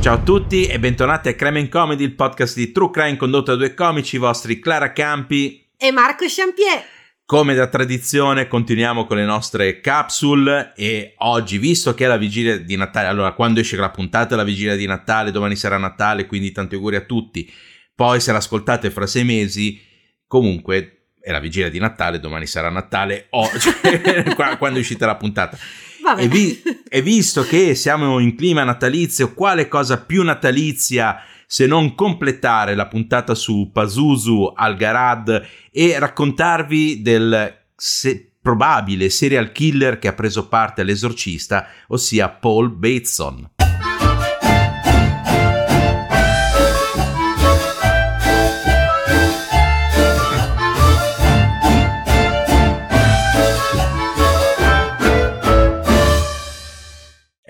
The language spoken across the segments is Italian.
Ciao a tutti e bentornati a Crime Comedy, il podcast di True Crime condotto da due comici, i vostri Clara Campi e Marco Champier. Come da tradizione continuiamo con le nostre capsule e oggi, visto che è la vigilia di Natale, allora quando esce la puntata è la vigilia di Natale, domani sarà Natale, quindi tanti auguri a tutti. Poi se l'ascoltate fra sei mesi, comunque è la vigilia di Natale, domani sarà Natale, o cioè, quando è uscita la puntata. E, vi- e, visto che siamo in clima natalizio, quale cosa più natalizia se non completare la puntata su Pazuzu Algarad e raccontarvi del se- probabile serial killer che ha preso parte all'esorcista, ossia Paul Bateson.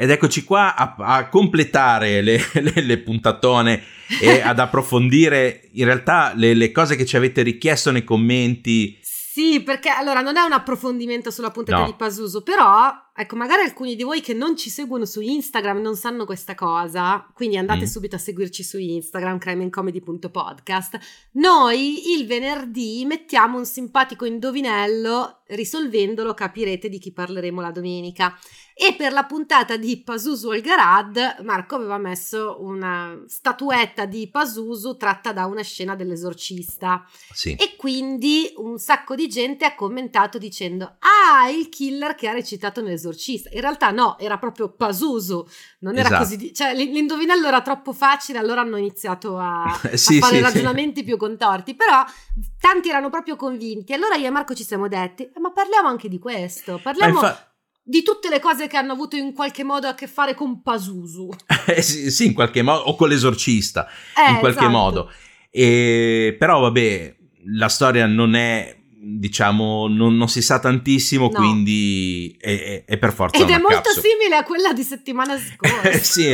Ed eccoci qua a, a completare le, le, le, puntatone e ad approfondire in realtà le, le, cose che ci avete richiesto nei commenti. Sì, perché allora non è un approfondimento sulla puntata no. di Pasuso, però ecco, magari alcuni di voi che non ci seguono su Instagram non sanno questa cosa, quindi andate mm. subito a seguirci su Instagram, crimeandcomedy.podcast. Noi il venerdì mettiamo un simpatico indovinello, risolvendolo capirete di chi parleremo la domenica. E per la puntata di Pazuzu al Garad, Marco aveva messo una statuetta di Pazuzu tratta da una scena dell'esorcista. Sì. E quindi un sacco di gente ha commentato dicendo: Ah, il killer che ha recitato nell'esorcista. In realtà no, era proprio Pazuzu. Non era esatto. così. Di- cioè, l'indovinello era troppo facile, allora hanno iniziato a, sì, a fare sì, ragionamenti sì. più contorti. Però tanti erano proprio convinti. Allora io e Marco ci siamo detti: eh, Ma parliamo anche di questo. Parliamo. Infa- di tutte le cose che hanno avuto in qualche modo a che fare con Pasusu. Eh, sì, sì, in qualche modo, o con l'esorcista, eh, in qualche esatto. modo. E, però vabbè, la storia non è, diciamo, non, non si sa tantissimo, no. quindi è, è, è, per forza Ed è molto capsule. simile a quella di settimana scorsa. sì,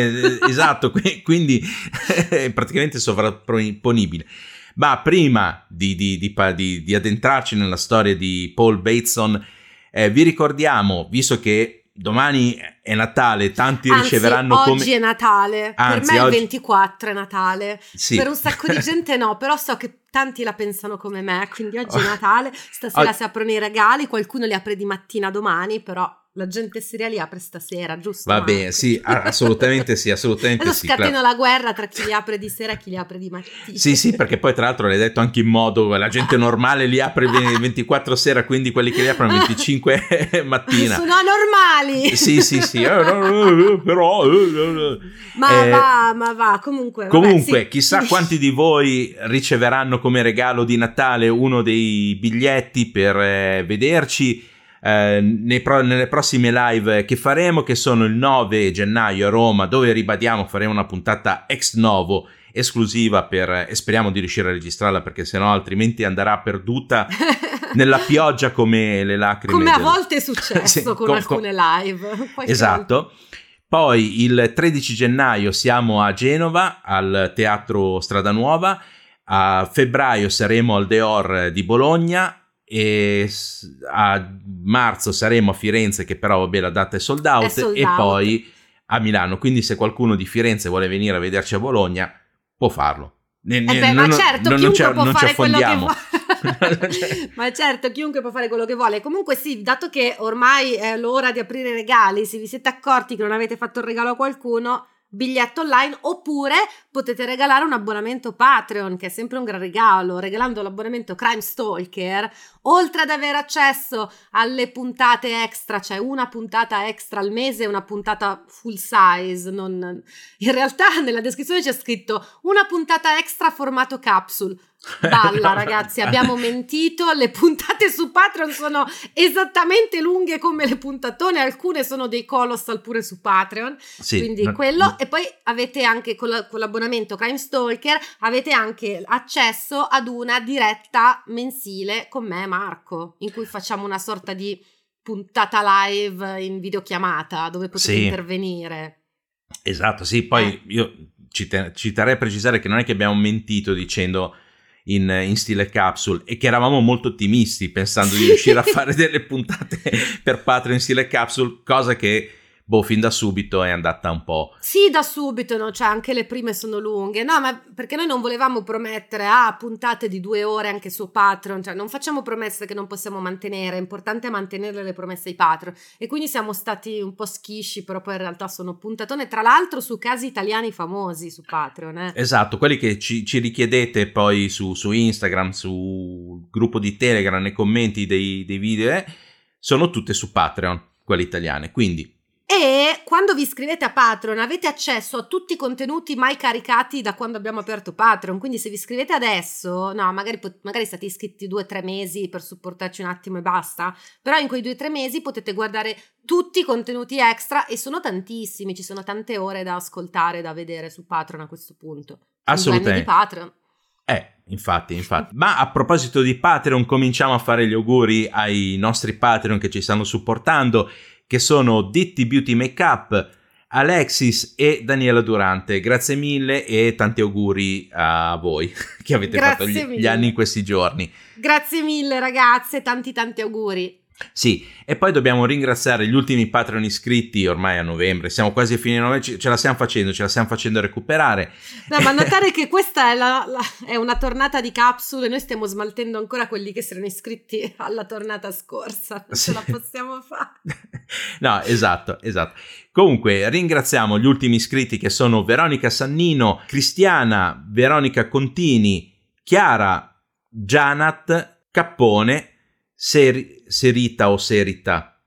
esatto, quindi è praticamente sovrapponibile. Ma prima di, di, di, di addentrarci nella storia di Paul Bateson, eh, vi ricordiamo, visto che domani è Natale, tanti Anzi, riceveranno oggi come... oggi è Natale, Anzi, per me oggi... il 24 è Natale, sì. per un sacco di gente no, però so che tanti la pensano come me, quindi oggi è Natale, stasera si aprono i regali, qualcuno li apre di mattina domani, però la gente seria li apre stasera, giusto? Va bene, sì, assolutamente sì, assolutamente Adesso sì. scateno la guerra tra chi li apre di sera e chi li apre di mattina. Sì, sì, perché poi tra l'altro l'hai detto anche in modo, la gente normale li apre 24 sera, quindi quelli che li aprono 25 mattina. Sono anormali! Sì, sì, sì, eh, eh, però... Ma eh, va, ma va, comunque... Comunque, vabbè, sì. chissà quanti di voi riceveranno come regalo di Natale uno dei biglietti per eh, vederci eh, pro- nelle prossime live che faremo, che sono il 9 gennaio a Roma, dove ribadiamo, faremo una puntata ex novo esclusiva per, e speriamo di riuscire a registrarla perché sennò altrimenti andrà perduta nella pioggia come le lacrime. Come del... a volte è successo sì, con, con alcune live. esatto. Poi il 13 gennaio siamo a Genova al Teatro Strada Nuova, a febbraio saremo al Deor di Bologna, e a marzo saremo a Firenze che però vabbè la data è sold out, è sold e out. poi a Milano quindi se qualcuno di Firenze vuole venire a vederci a Bologna può farlo. Ne, ne, eh beh, non, ma certo non, chiunque non può fare quello che vuole. Ma certo chiunque può fare quello che vuole. Comunque sì dato che ormai è l'ora di aprire regali se vi siete accorti che non avete fatto il regalo a qualcuno biglietto online oppure potete regalare un abbonamento Patreon che è sempre un gran regalo regalando l'abbonamento Crime Stalker. Oltre ad avere accesso alle puntate extra cioè una puntata extra al mese una puntata full size non... in realtà nella descrizione c'è scritto una puntata extra formato capsule Balla ragazzi, abbiamo mentito, le puntate su Patreon sono esattamente lunghe come le puntatone, alcune sono dei colossal pure su Patreon, sì, quindi no, quello no. e poi avete anche con, la, con l'abbonamento Crime Stalker, avete anche accesso ad una diretta mensile con me e Marco, in cui facciamo una sorta di puntata live in videochiamata dove potete sì. intervenire. Esatto, sì, poi eh. io ci, te- ci terrei a precisare che non è che abbiamo mentito dicendo in, in, stile capsule e che eravamo molto ottimisti pensando di riuscire a fare delle puntate per Patreon in stile capsule, cosa che boh, fin da subito è andata un po'. Sì, da subito, no? Cioè, anche le prime sono lunghe. No, ma perché noi non volevamo promettere, ah, puntate di due ore anche su Patreon. Cioè, non facciamo promesse che non possiamo mantenere. È importante mantenere le promesse ai Patreon. E quindi siamo stati un po' schisci, però poi in realtà sono puntatone. Tra l'altro su casi italiani famosi su Patreon. Eh. Esatto, quelli che ci, ci richiedete poi su, su, Instagram, sul gruppo di Telegram, nei commenti dei, dei video, eh, sono tutte su Patreon, quelle italiane. Quindi e quando vi iscrivete a Patreon avete accesso a tutti i contenuti mai caricati da quando abbiamo aperto Patreon. Quindi se vi iscrivete adesso, no, magari, magari state iscritti due o tre mesi per supportarci un attimo e basta. Però in quei due o tre mesi potete guardare tutti i contenuti extra e sono tantissimi, ci sono tante ore da ascoltare, da vedere su Patreon a questo punto. Assolutamente. Di Patreon. Eh, infatti, infatti. Ma a proposito di Patreon, cominciamo a fare gli auguri ai nostri Patreon che ci stanno supportando che sono Ditti Beauty Makeup, Alexis e Daniela Durante. Grazie mille e tanti auguri a voi che avete Grazie fatto gli, gli anni in questi giorni. Grazie mille ragazze, tanti tanti auguri. Sì, e poi dobbiamo ringraziare gli ultimi Patreon iscritti ormai a novembre, siamo quasi a fine novembre, ce la stiamo facendo, ce la stiamo facendo recuperare. No, ma notare che questa è, la, la, è, una tornata di capsule, noi stiamo smaltendo ancora quelli che si erano iscritti alla tornata scorsa, non sì. ce la possiamo fare. no, esatto, esatto. Comunque ringraziamo gli ultimi iscritti che sono Veronica Sannino, Cristiana, Veronica Contini, Chiara, Janat, Cappone, Ser- Serita o Serita.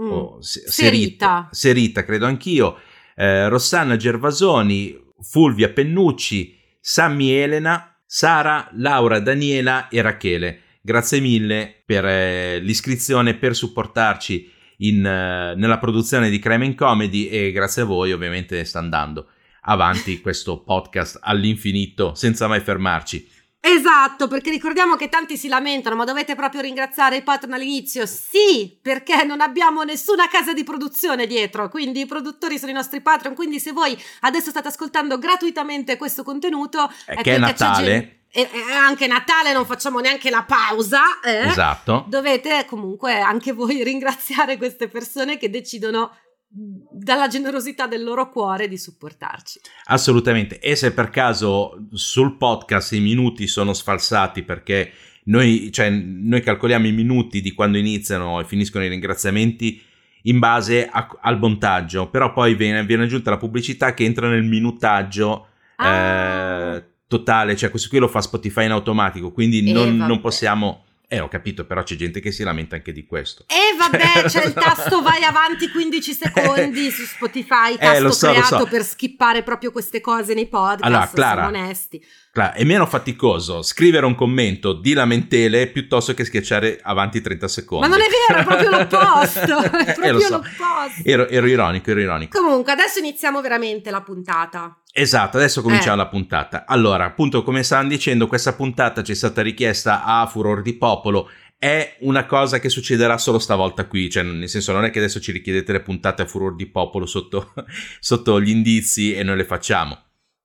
Mm. O se- Serita. Serita, credo anch'io. Eh, Rossana Gervasoni, Fulvia Pennucci, Sammy Elena, Sara, Laura, Daniela e Rachele. Grazie mille per eh, l'iscrizione, per supportarci in, eh, nella produzione di Crime and Comedy e grazie a voi ovviamente sta andando avanti questo podcast all'infinito senza mai fermarci. Esatto, perché ricordiamo che tanti si lamentano, ma dovete proprio ringraziare il patron all'inizio. Sì, perché non abbiamo nessuna casa di produzione dietro, quindi i produttori sono i nostri patron, quindi se voi adesso state ascoltando gratuitamente questo contenuto... È, è che è Natale... E anche Natale non facciamo neanche la pausa. Eh? Esatto. Dovete comunque anche voi ringraziare queste persone che decidono dalla generosità del loro cuore di supportarci. Assolutamente. E se per caso sul podcast i minuti sono sfalsati perché noi, cioè, noi calcoliamo i minuti di quando iniziano e finiscono i ringraziamenti in base a, al montaggio, però poi viene, viene, aggiunta la pubblicità che entra nel minutaggio ah. eh, totale, cioè questo qui lo fa Spotify in automatico, quindi non, non possiamo eh, ho capito, però c'è gente che si lamenta anche di questo. E eh, vabbè, c'è il tasto vai avanti 15 secondi su Spotify, tasto eh, so, creato so. per skippare proprio queste cose nei podcast, allora, Clara, siamo onesti. Clara, è meno faticoso scrivere un commento di lamentele piuttosto che schiacciare avanti 30 secondi. Ma non è vero, è proprio l'opposto, è eh, proprio eh, so. l'opposto. Ero, ero ironico, ero ironico. Comunque, adesso iniziamo veramente la puntata. Esatto, adesso cominciamo eh. la puntata. Allora, appunto, come stavano dicendo, questa puntata ci è stata richiesta a Furor di Popolo. È una cosa che succederà solo stavolta qui, cioè nel senso non è che adesso ci richiedete le puntate a Furor di Popolo sotto, sotto gli indizi e noi le facciamo.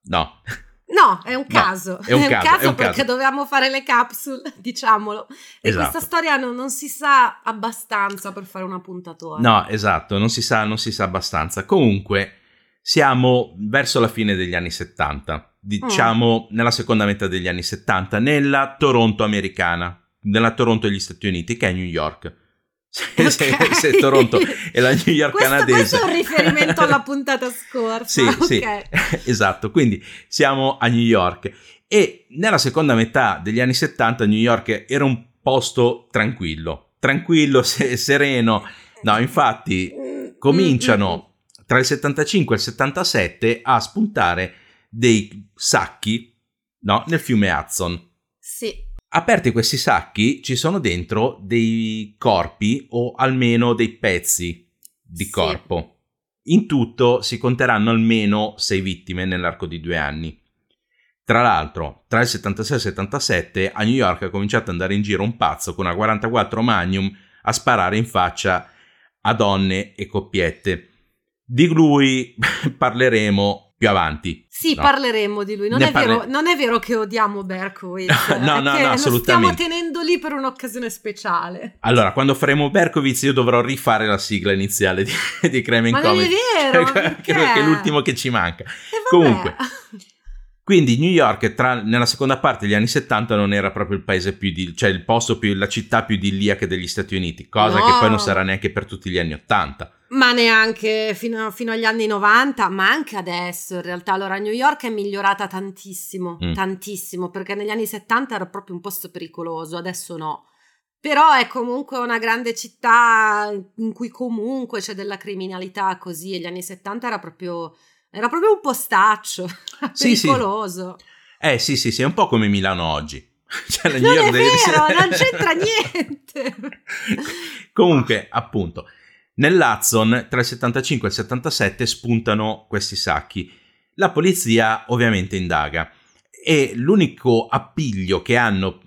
No. No, è un caso. No, è, un, è caso, un caso, è un perché caso. dovevamo fare le capsule, diciamolo. E esatto. questa storia non, non, si sa abbastanza per fare una puntatona. No, esatto, non si sa, non si sa abbastanza. Comunque, siamo verso la fine degli anni 70, diciamo mm. nella seconda metà degli anni 70, nella Toronto americana, nella Toronto degli Stati Uniti, che è New York. Se, okay. se, se, Toronto è la New York questo, canadese. Questo è un riferimento alla puntata scorsa. sì, okay. sì, esatto. Quindi siamo a New York. E nella seconda metà degli anni 70 New York era un posto tranquillo, tranquillo, se, sereno. No, infatti cominciano tra il 75 e il 77 a spuntare dei sacchi no, nel fiume Hudson. Sì. Aperti questi sacchi ci sono dentro dei corpi o almeno dei pezzi di sì. corpo. In tutto si conteranno almeno sei vittime nell'arco di due anni. Tra l'altro, tra il 76 e il 77 a New York è cominciato ad andare in giro un pazzo con una 44 Magnum a sparare in faccia a donne e coppiette. Di lui parleremo più avanti. Sì, no? parleremo di lui. Non è, parle... vero, non è, vero, che odiamo Berkowitz. no, no, no, assolutamente. Lo stiamo tenendo lì per un'occasione speciale. Allora, quando faremo Berkowitz io dovrò rifare la sigla iniziale di, di Crime Ma Comics. Ma è vero, che è l'ultimo che ci manca. Comunque... Quindi New York tra, nella seconda parte degli anni 70 non era proprio il paese più di, cioè il posto più, la città più idilliaca degli Stati Uniti, cosa no. che poi non sarà neanche per tutti gli anni 80. Ma neanche fino, fino, agli anni 90, ma anche adesso in realtà. Allora New York è migliorata tantissimo, mm. tantissimo, perché negli anni 70 era proprio un posto pericoloso, adesso no. Però è comunque una grande città in cui comunque c'è della criminalità così, e gli anni 70 era proprio era proprio un postaccio, sì, pericoloso. Sì. Eh sì, sì, sì, è un po' come Milano oggi. Cioè, non è vero, non c'entra niente. Comunque, appunto, nell'Hudson tra il 75 e il 77 spuntano questi sacchi. La polizia ovviamente indaga e l'unico appiglio che hanno...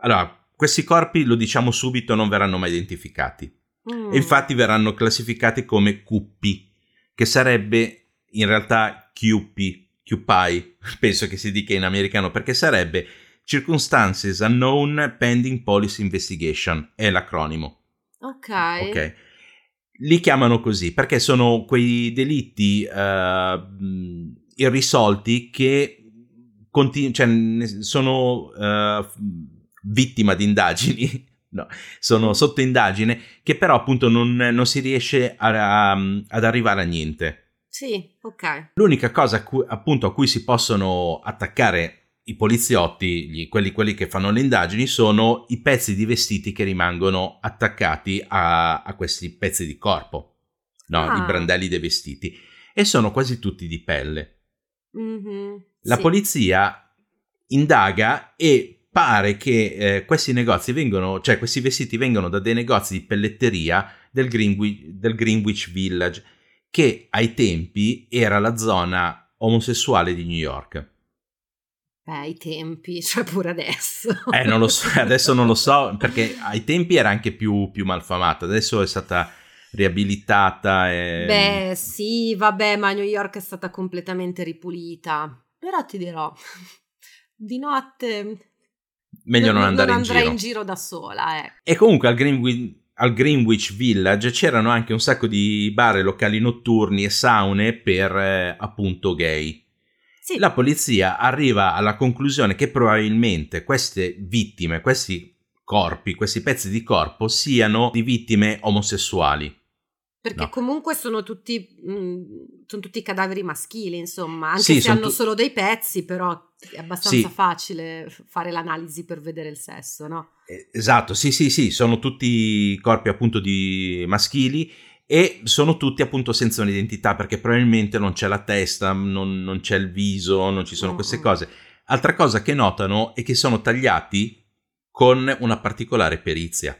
Allora, questi corpi, lo diciamo subito, non verranno mai identificati. Mm. E infatti verranno classificati come cuppi, che sarebbe in realtà QP, QPI, penso che si dica in americano, perché sarebbe Circumstances Unknown Pending Police Investigation, è l'acronimo. Ok. Ok. Li chiamano così perché sono quei delitti uh, irrisolti che continu- cioè, sono uh, vittima di indagini No, sono sotto indagine che però appunto non, non si riesce a, a, ad arrivare a niente. Sì, ok. L'unica cosa a cui, appunto a cui si possono attaccare i poliziotti, gli, quelli, quelli, che fanno le indagini, sono i pezzi di vestiti che rimangono attaccati a, a questi pezzi di corpo, no? Ah. i brandelli dei vestiti, e sono quasi tutti di pelle. Mm-hmm, La sì. polizia indaga e pare che eh, questi negozi vengono, cioè questi vestiti vengono da dei negozi di pelletteria del Greenwich, del Greenwich Village che ai tempi era la zona omosessuale di New York. Beh, ai tempi, cioè pure adesso. Eh, non lo so, adesso non lo so, perché ai tempi era anche più, più malfamata, adesso è stata riabilitata. E... Beh, sì, vabbè, ma New York è stata completamente ripulita. Però ti dirò, di notte... Meglio non, non andare non in giro. in giro da sola, eh. E comunque al Greenwich al Greenwich Village c'erano anche un sacco di bar e locali notturni e saune per eh, appunto gay. Sì. La polizia arriva alla conclusione che probabilmente queste vittime, questi corpi, questi pezzi di corpo siano di vittime omosessuali. Perché no. comunque sono tutti, mh, mm, sono tutti cadaveri maschili, insomma, anche sì, se hanno tu... solo dei pezzi, però è abbastanza sì. facile fare l'analisi per vedere il sesso, no? Esatto, sì, sì, sì, sono tutti corpi appunto di maschili e sono tutti appunto senza un'identità perché probabilmente non c'è la testa, non, non c'è il viso, non ci sono queste cose. Altra cosa che notano è che sono tagliati con una particolare perizia.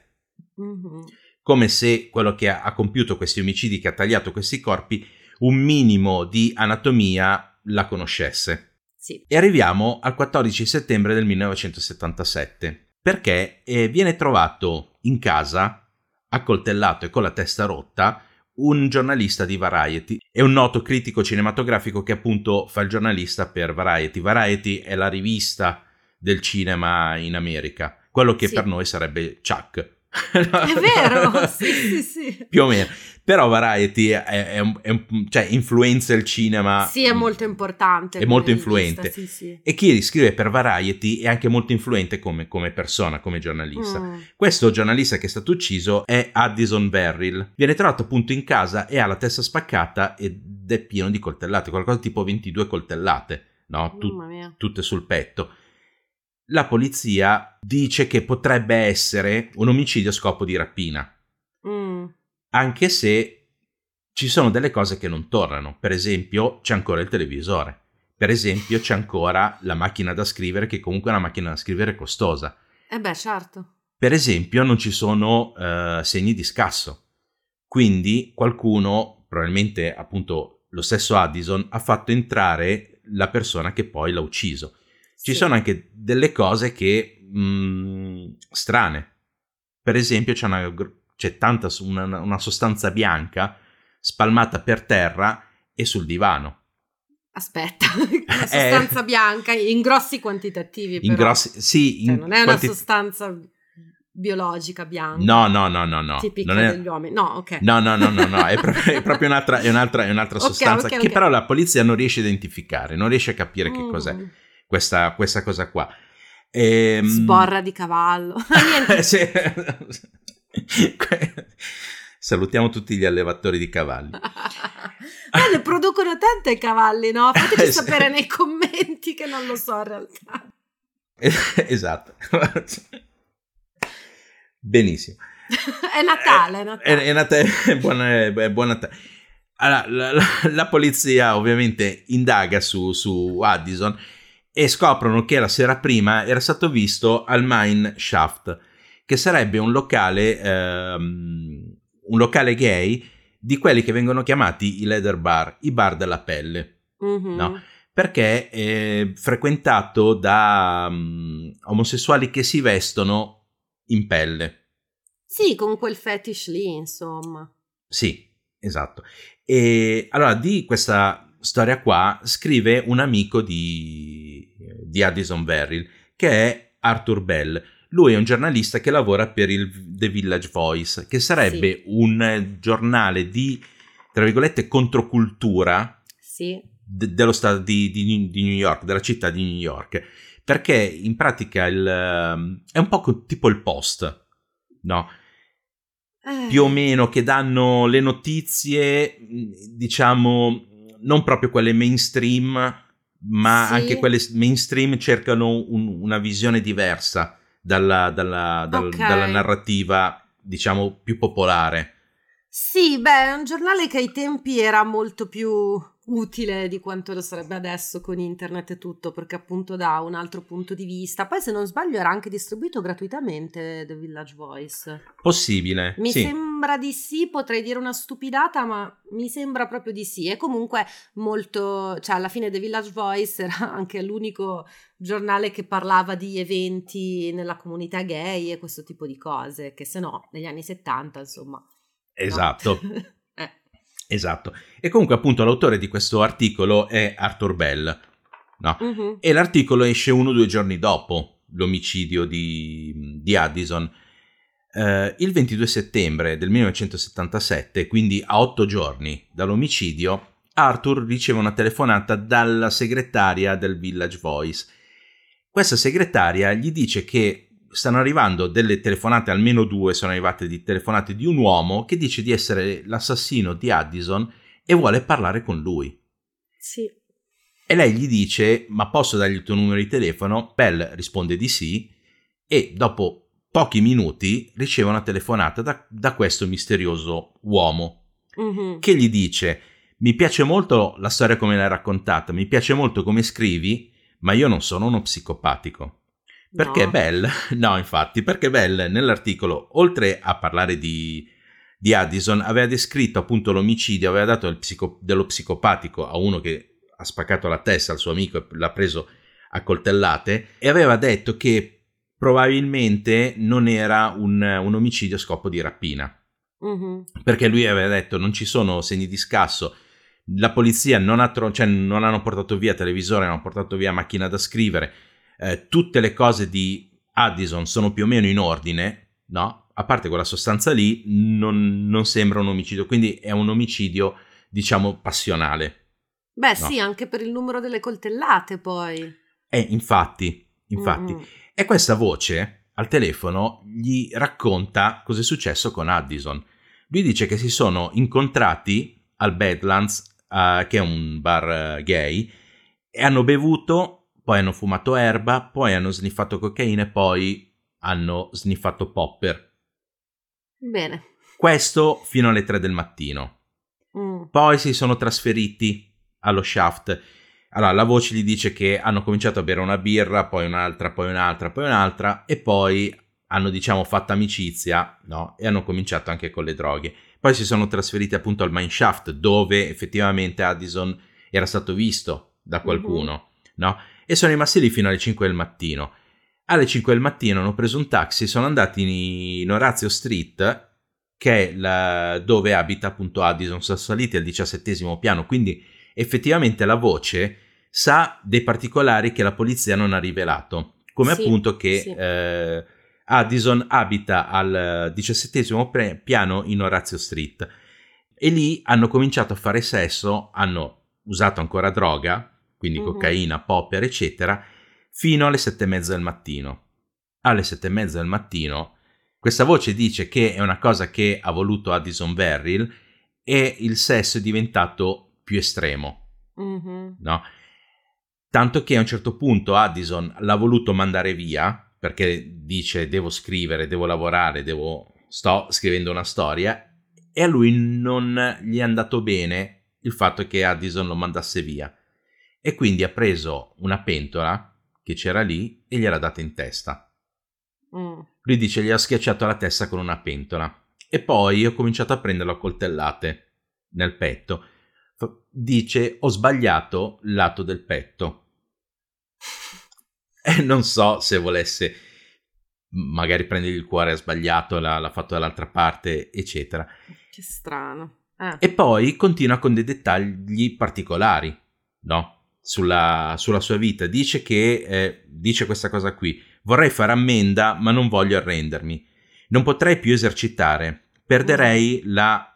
Mm-hmm come se quello che ha, ha compiuto questi omicidi, che ha tagliato questi corpi, un minimo di anatomia la conoscesse. Sì. E arriviamo al 14 settembre del 1977, perché eh, viene trovato in casa, accoltellato e con la testa rotta, un giornalista di Variety e un noto critico cinematografico che appunto fa il giornalista per Variety. Variety è la rivista del cinema in America, quello che sì. per noi sarebbe Chuck è vero, sì, sì, sì. Più o meno. Però Variety è, è, è, cioè, influenza il cinema. Sì, è molto importante. È molto influente. Sì, sì. E chi scrive per Variety è anche molto influente come, come persona, come giornalista. Mm. Questo giornalista che è stato ucciso è Addison Verrill. Viene trovato appunto in casa e ha la testa spaccata ed è pieno di coltellate, qualcosa tipo 22 coltellate, no? Tut- tutte sul petto la polizia dice che potrebbe essere un omicidio a scopo di rapina. Mm. Anche se ci sono delle cose che non tornano. Per esempio, c'è ancora il televisore. Per esempio, c'è ancora la macchina da scrivere, che comunque è una macchina da scrivere costosa. Eh beh, certo. Per esempio, non ci sono uh, segni di scasso. Quindi qualcuno, probabilmente appunto lo stesso Addison, ha fatto entrare la persona che poi l'ha ucciso. Ci sono anche delle cose che mh, mm, strane. Per esempio, c'è, una, c'è tanta una, una sostanza bianca spalmata per terra e sul divano. Aspetta, una sostanza eh, bianca in grossi quantitativi. In grossi, sì, cioè, non è quanti... una sostanza biologica bianca. No, no, no, no, no. Tipica è... degli uomini. No, ok. No, no, no, no, no. È, proprio, è proprio un'altra, è un'altra, è un'altra okay, sostanza okay, che okay. però la polizia non riesce a identificare, non riesce a capire mm. che cos'è questa, questa cosa qua. Ehm... Sborra di cavallo. Salutiamo tutti gli allevatori di cavalli. eh, ne producono tante cavalli, no? Fateci eh, sapere nei commenti che non lo so in realtà. esatto. Benissimo. è Natale, è Natale. È, è Natale, è buon, è buon Natale. Allora, la, la, la, polizia ovviamente indaga su, su Addison e scoprono che la sera prima era stato visto al Mine Shaft, che sarebbe un locale, ehm, un locale gay di quelli che vengono chiamati i leather bar, i bar della pelle, mm-hmm. no? perché è frequentato da um, omosessuali che si vestono in pelle. Sì, con quel fetish lì, insomma. Sì, esatto. E allora di questa storia qua scrive un amico di, di Addison Verrill che è Arthur Bell. Lui è un giornalista che lavora per il The Village Voice, che sarebbe sì. un giornale di, tra virgolette, controcultura sì. de- dello stato di, di, di, New York, della città di New York. Perché in pratica il, è un po' tipo il post, no? Eh. Più o meno che danno le notizie, diciamo, non proprio quelle mainstream, ma sì. anche quelle mainstream cercano un, una visione diversa dalla, dalla, dal, okay. dalla narrativa, diciamo, più popolare. Sì, beh, è un giornale che ai tempi era molto più utile di quanto lo sarebbe adesso con internet e tutto, perché appunto dà un altro punto di vista. Poi, se non sbaglio, era anche distribuito gratuitamente The Village Voice. Possibile. Mi sì. sembra di sì, potrei dire una stupidata, ma mi sembra proprio di sì. E comunque molto, cioè alla fine The Village Voice era anche l'unico giornale che parlava di eventi nella comunità gay e questo tipo di cose, che se no, negli anni 70, insomma. Esatto. No? Esatto. E comunque appunto l'autore di questo articolo è Arthur Bell. No? Uh-huh. E l'articolo esce uno o due giorni dopo l'omicidio di, di Addison. Uh, il 22 settembre del 1977, quindi a otto giorni dall'omicidio, Arthur riceve una telefonata dalla segretaria del Village Voice. Questa segretaria gli dice che stanno arrivando delle telefonate, almeno due sono arrivate di telefonate di un uomo che dice di essere l'assassino di Addison e vuole parlare con lui. Sì. E lei gli dice: Ma posso dargli il tuo numero di telefono? Bell risponde di sì, e dopo pochi minuti riceve una telefonata da, da questo misterioso uomo mm-hmm. che gli dice: Mi piace molto la storia come l'hai raccontata, mi piace molto come scrivi, ma io non sono uno psicopatico. Perché no. Bell, no infatti, perché Bell nell'articolo, oltre a parlare di, di Addison, aveva descritto appunto l'omicidio, aveva dato psico, dello psicopatico a uno che ha spaccato la testa al suo amico e l'ha preso a coltellate e aveva detto che probabilmente non era un, un omicidio a scopo di rapina. Mm-hmm. Perché lui aveva detto non ci sono segni di scasso, la polizia non, ha tro- cioè, non hanno portato via televisore, non hanno portato via macchina da scrivere, eh, tutte le cose di Addison sono più o meno in ordine, no? a parte quella sostanza lì, non, non sembra un omicidio, quindi è un omicidio, diciamo, passionale. Beh, no? sì, anche per il numero delle coltellate poi. Eh, infatti, infatti. Mm. E questa voce al telefono gli racconta cosa è successo con Addison. Lui dice che si sono incontrati al Badlands, uh, che è un bar uh, gay, e hanno bevuto, poi hanno fumato erba, poi hanno sniffato cocaina e poi hanno sniffato popper. Bene. Questo fino alle 3 del mattino. Mm. Poi si sono trasferiti allo shaft. Allora, la voce gli dice che hanno cominciato a bere una birra, poi un'altra, poi un'altra, poi un'altra, e poi hanno, diciamo, fatto amicizia, no? E hanno cominciato anche con le droghe. Poi si sono trasferiti appunto al mine shaft, dove effettivamente Addison era stato visto da qualcuno, mm-hmm. no? E sono rimasti lì fino alle 5 del mattino. Alle 5 del mattino hanno preso un taxi, sono andati in Orazio Street, che è la, dove abita appunto Addison, sono saliti al diciassettesimo piano, quindi effettivamente la voce sa dei particolari che la polizia non ha rivelato, come sì, appunto che sì. eh, Addison abita al diciassettesimo piano in Orazio Street e lì hanno cominciato a fare sesso, hanno usato ancora droga, quindi uh-huh. cocaina, popper, eccetera, fino alle sette e mezza del mattino. Alle sette e mezza del mattino questa voce dice che è una cosa che ha voluto Addison Verrill e il sesso è diventato più estremo. Mm-hmm. No? Tanto che a un certo punto Addison l'ha voluto mandare via perché dice devo scrivere, devo lavorare, devo... sto scrivendo una storia e a lui non gli è andato bene il fatto che Addison lo mandasse via e quindi ha preso una pentola che c'era lì e gliel'ha data in testa. Mm. Lui dice gli ha schiacciato la testa con una pentola e poi ho cominciato a prenderlo a coltellate nel petto. Dice ho sbagliato il lato del petto. E non so se volesse magari prendere il cuore ha sbagliato, l'ha, l'ha fatto dall'altra parte, eccetera. Che strano. Ah. E poi continua con dei dettagli particolari, no? Sulla, sulla sua vita. Dice che, eh, dice questa cosa qui, vorrei fare ammenda ma non voglio arrendermi. Non potrei più esercitare, perderei la,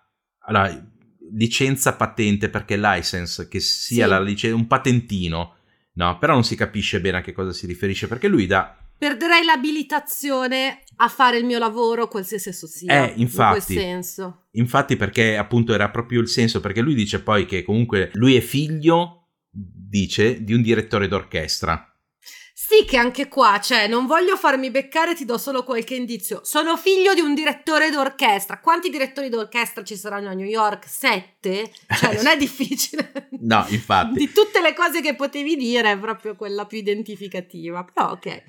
la licenza patente perché license, che sia sì. la licenza, un patentino, no? Però non si capisce bene a che cosa si riferisce perché lui dà perderei l'abilitazione a fare il mio lavoro, qualsiasi esso sia. Eh, infatti. In quel senso. Infatti, perché appunto era proprio il senso, perché lui dice poi che comunque lui è figlio dice, di un direttore d'orchestra. Sì, che anche qua, cioè, non voglio farmi beccare, ti do solo qualche indizio. Sono figlio di un direttore d'orchestra. Quanti direttori d'orchestra ci saranno a New York? Sette? Cioè, non è difficile. no, infatti. di tutte le cose che potevi dire, è proprio quella più identificativa. Però, ok.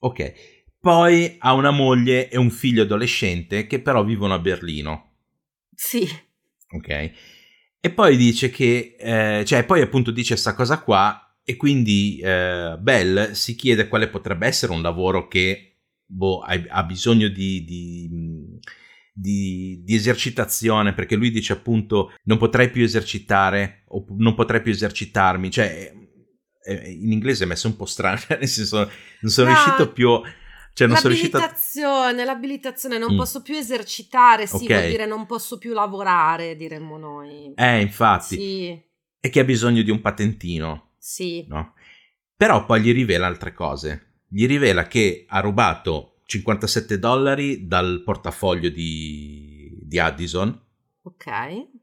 Ok. Poi ha una moglie e un figlio adolescente che però vivono a Berlino. Sì. Ok. E poi dice che, eh, cioè poi appunto dice questa cosa qua e quindi eh, Bell si chiede quale potrebbe essere un lavoro che boh, ha, ha, bisogno di, di, di, di, esercitazione perché lui dice appunto non potrei più esercitare o non potrei più esercitarmi, cioè in inglese è messo un po' strano, nel senso non sono no. riuscito più cioè, non l'abilitazione, l'abilitazione, non mm. posso più esercitare, sì, okay. vuol dire non posso più lavorare, diremmo noi. Eh, infatti. Sì. E che ha bisogno di un patentino. Sì. No? Però poi gli rivela altre cose. Gli rivela che ha rubato 57 dollari dal portafoglio di, di Addison. Ok.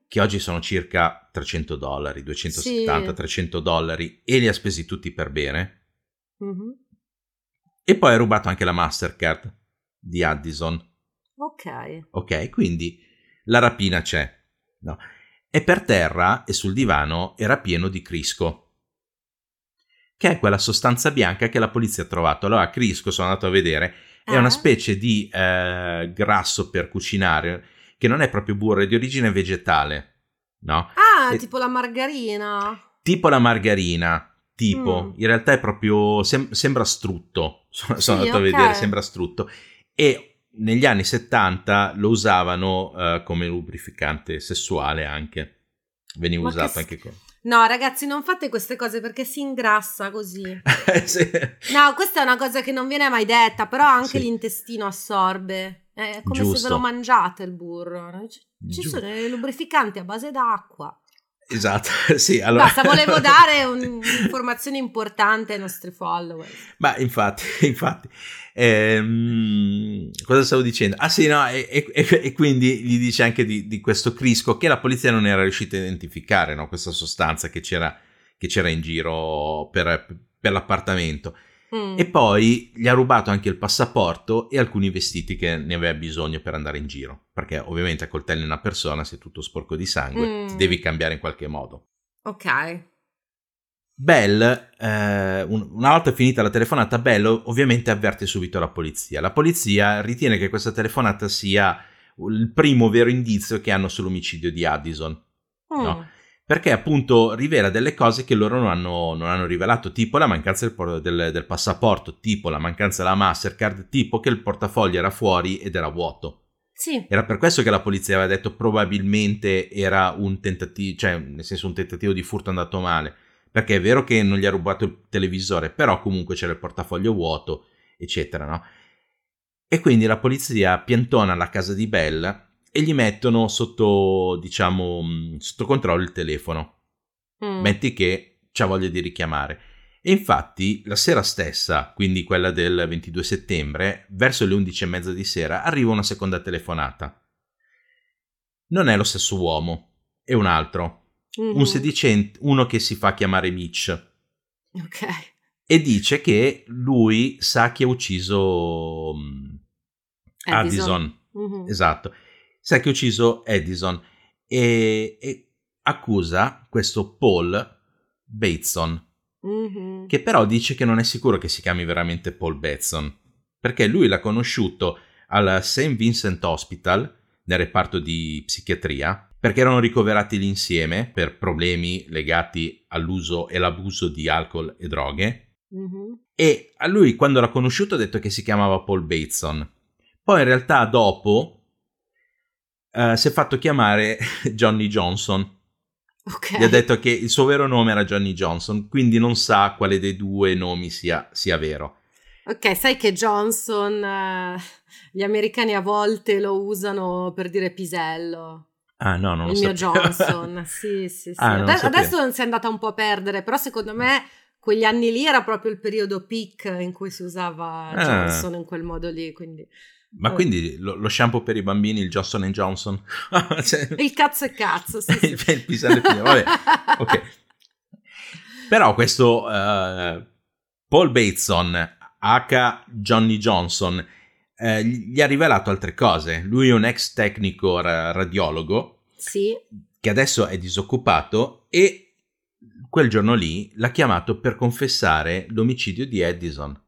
Che oggi sono circa 300 dollari, 270, sì. 300 dollari, e li ha spesi tutti per bene. Mm-hmm e poi ha rubato anche la Mastercard di Addison. Ok. Ok, quindi la rapina c'è. No. E per terra e sul divano era pieno di crisco, che è quella sostanza bianca che la polizia ha trovato. Allora, crisco, sono andato a vedere, è una ah. specie di eh, grasso per cucinare che non è proprio burro, è di origine vegetale. No? Ah, e... tipo la margarina. Tipo la margarina, tipo, mm. in realtà è proprio, sem- sembra strutto, sono, sì, andato okay. a vedere, sembra strutto, e negli anni 70 lo usavano uh, come lubrificante sessuale anche, veniva Ma usato che... anche come... No, ragazzi, non fate queste cose perché si ingrassa così. sì. No, questa è una cosa che non viene mai detta, però anche sì. l'intestino assorbe. È come Giusto. se ve lo mangiate il burro. Ci, ci sono i lubrificanti a base d'acqua. Esatto, sì. Allora... Basta, volevo dare un'informazione importante ai nostri follower. Ma infatti, infatti. Ehm, cosa stavo dicendo? Ah sì, no, e, e, e quindi gli dice anche di, di, questo crisco che la polizia non era riuscita a identificare, no? questa sostanza che c'era, che c'era in giro per, per l'appartamento. Mm. E poi gli ha rubato anche il passaporto e alcuni vestiti che ne aveva bisogno per andare in giro. Perché ovviamente a coltelli una persona, sei tutto sporco di sangue, mm. ti devi cambiare in qualche modo. Ok. Bell, eh, una volta finita la telefonata, Bell ovviamente avverte subito la polizia. La polizia ritiene che questa telefonata sia il primo vero indizio che hanno sull'omicidio di Addison. Mm. No? Perché appunto rivela delle cose che loro non hanno, non hanno rivelato, tipo la mancanza del, del, del, passaporto, tipo la mancanza della Mastercard, tipo che il portafoglio era fuori ed era vuoto. Sì. Era per questo che la polizia aveva detto probabilmente era un tentativo, cioè nel senso un tentativo di furto andato male, perché è vero che non gli ha rubato il televisore, però comunque c'era il portafoglio vuoto, eccetera, no? E quindi la polizia piantona la casa di Bell e gli mettono sotto, diciamo, mm, sotto controllo il telefono. Mm. Metti che c'ha voglia di richiamare. E infatti la sera stessa, quindi quella del 22 settembre, verso le 11 e mezza di sera, arriva una seconda telefonata. Non è lo stesso uomo, è un altro. Mm-hmm. Un sedicente, uno che si fa chiamare Mitch. Ok. E dice che lui sa chi ha ucciso um, Addison. Addison. Mm-hmm. Esatto sa che ha ucciso Edison e, e accusa questo Paul Bateson, mm-hmm. che però dice che non è sicuro che si chiami veramente Paul Bateson, perché lui l'ha conosciuto al St. Vincent Hospital, nel reparto di psichiatria, perché erano ricoverati lì insieme per problemi legati all'uso e l'abuso di alcol e droghe. Mm-hmm. E a lui, quando l'ha conosciuto, ha detto che si chiamava Paul Bateson. Poi in realtà dopo uh, si è fatto chiamare Johnny Johnson. Okay. Gli ha detto che il suo vero nome era Johnny Johnson, quindi non sa quale dei due nomi sia, sia vero. Ok, sai che Johnson, uh, gli americani a volte lo usano per dire pisello. Ah, no, non il lo mio Johnson, sì, sì, sì. Ah, adesso, adesso si è andata un po' a perdere, però secondo me quegli anni lì era proprio il periodo peak in cui si usava ah. Johnson in quel modo lì, quindi... Ma quindi lo, lo, shampoo per i bambini, il Johnson Johnson? cioè, il cazzo e cazzo, sì, sì. il pisello e vabbè, ok. Però questo uh, Paul Bateson, H. Johnny Johnson, uh, gli ha rivelato altre cose. Lui è un ex tecnico ra- radiologo, sì. che adesso è disoccupato e quel giorno lì l'ha chiamato per confessare l'omicidio di Edison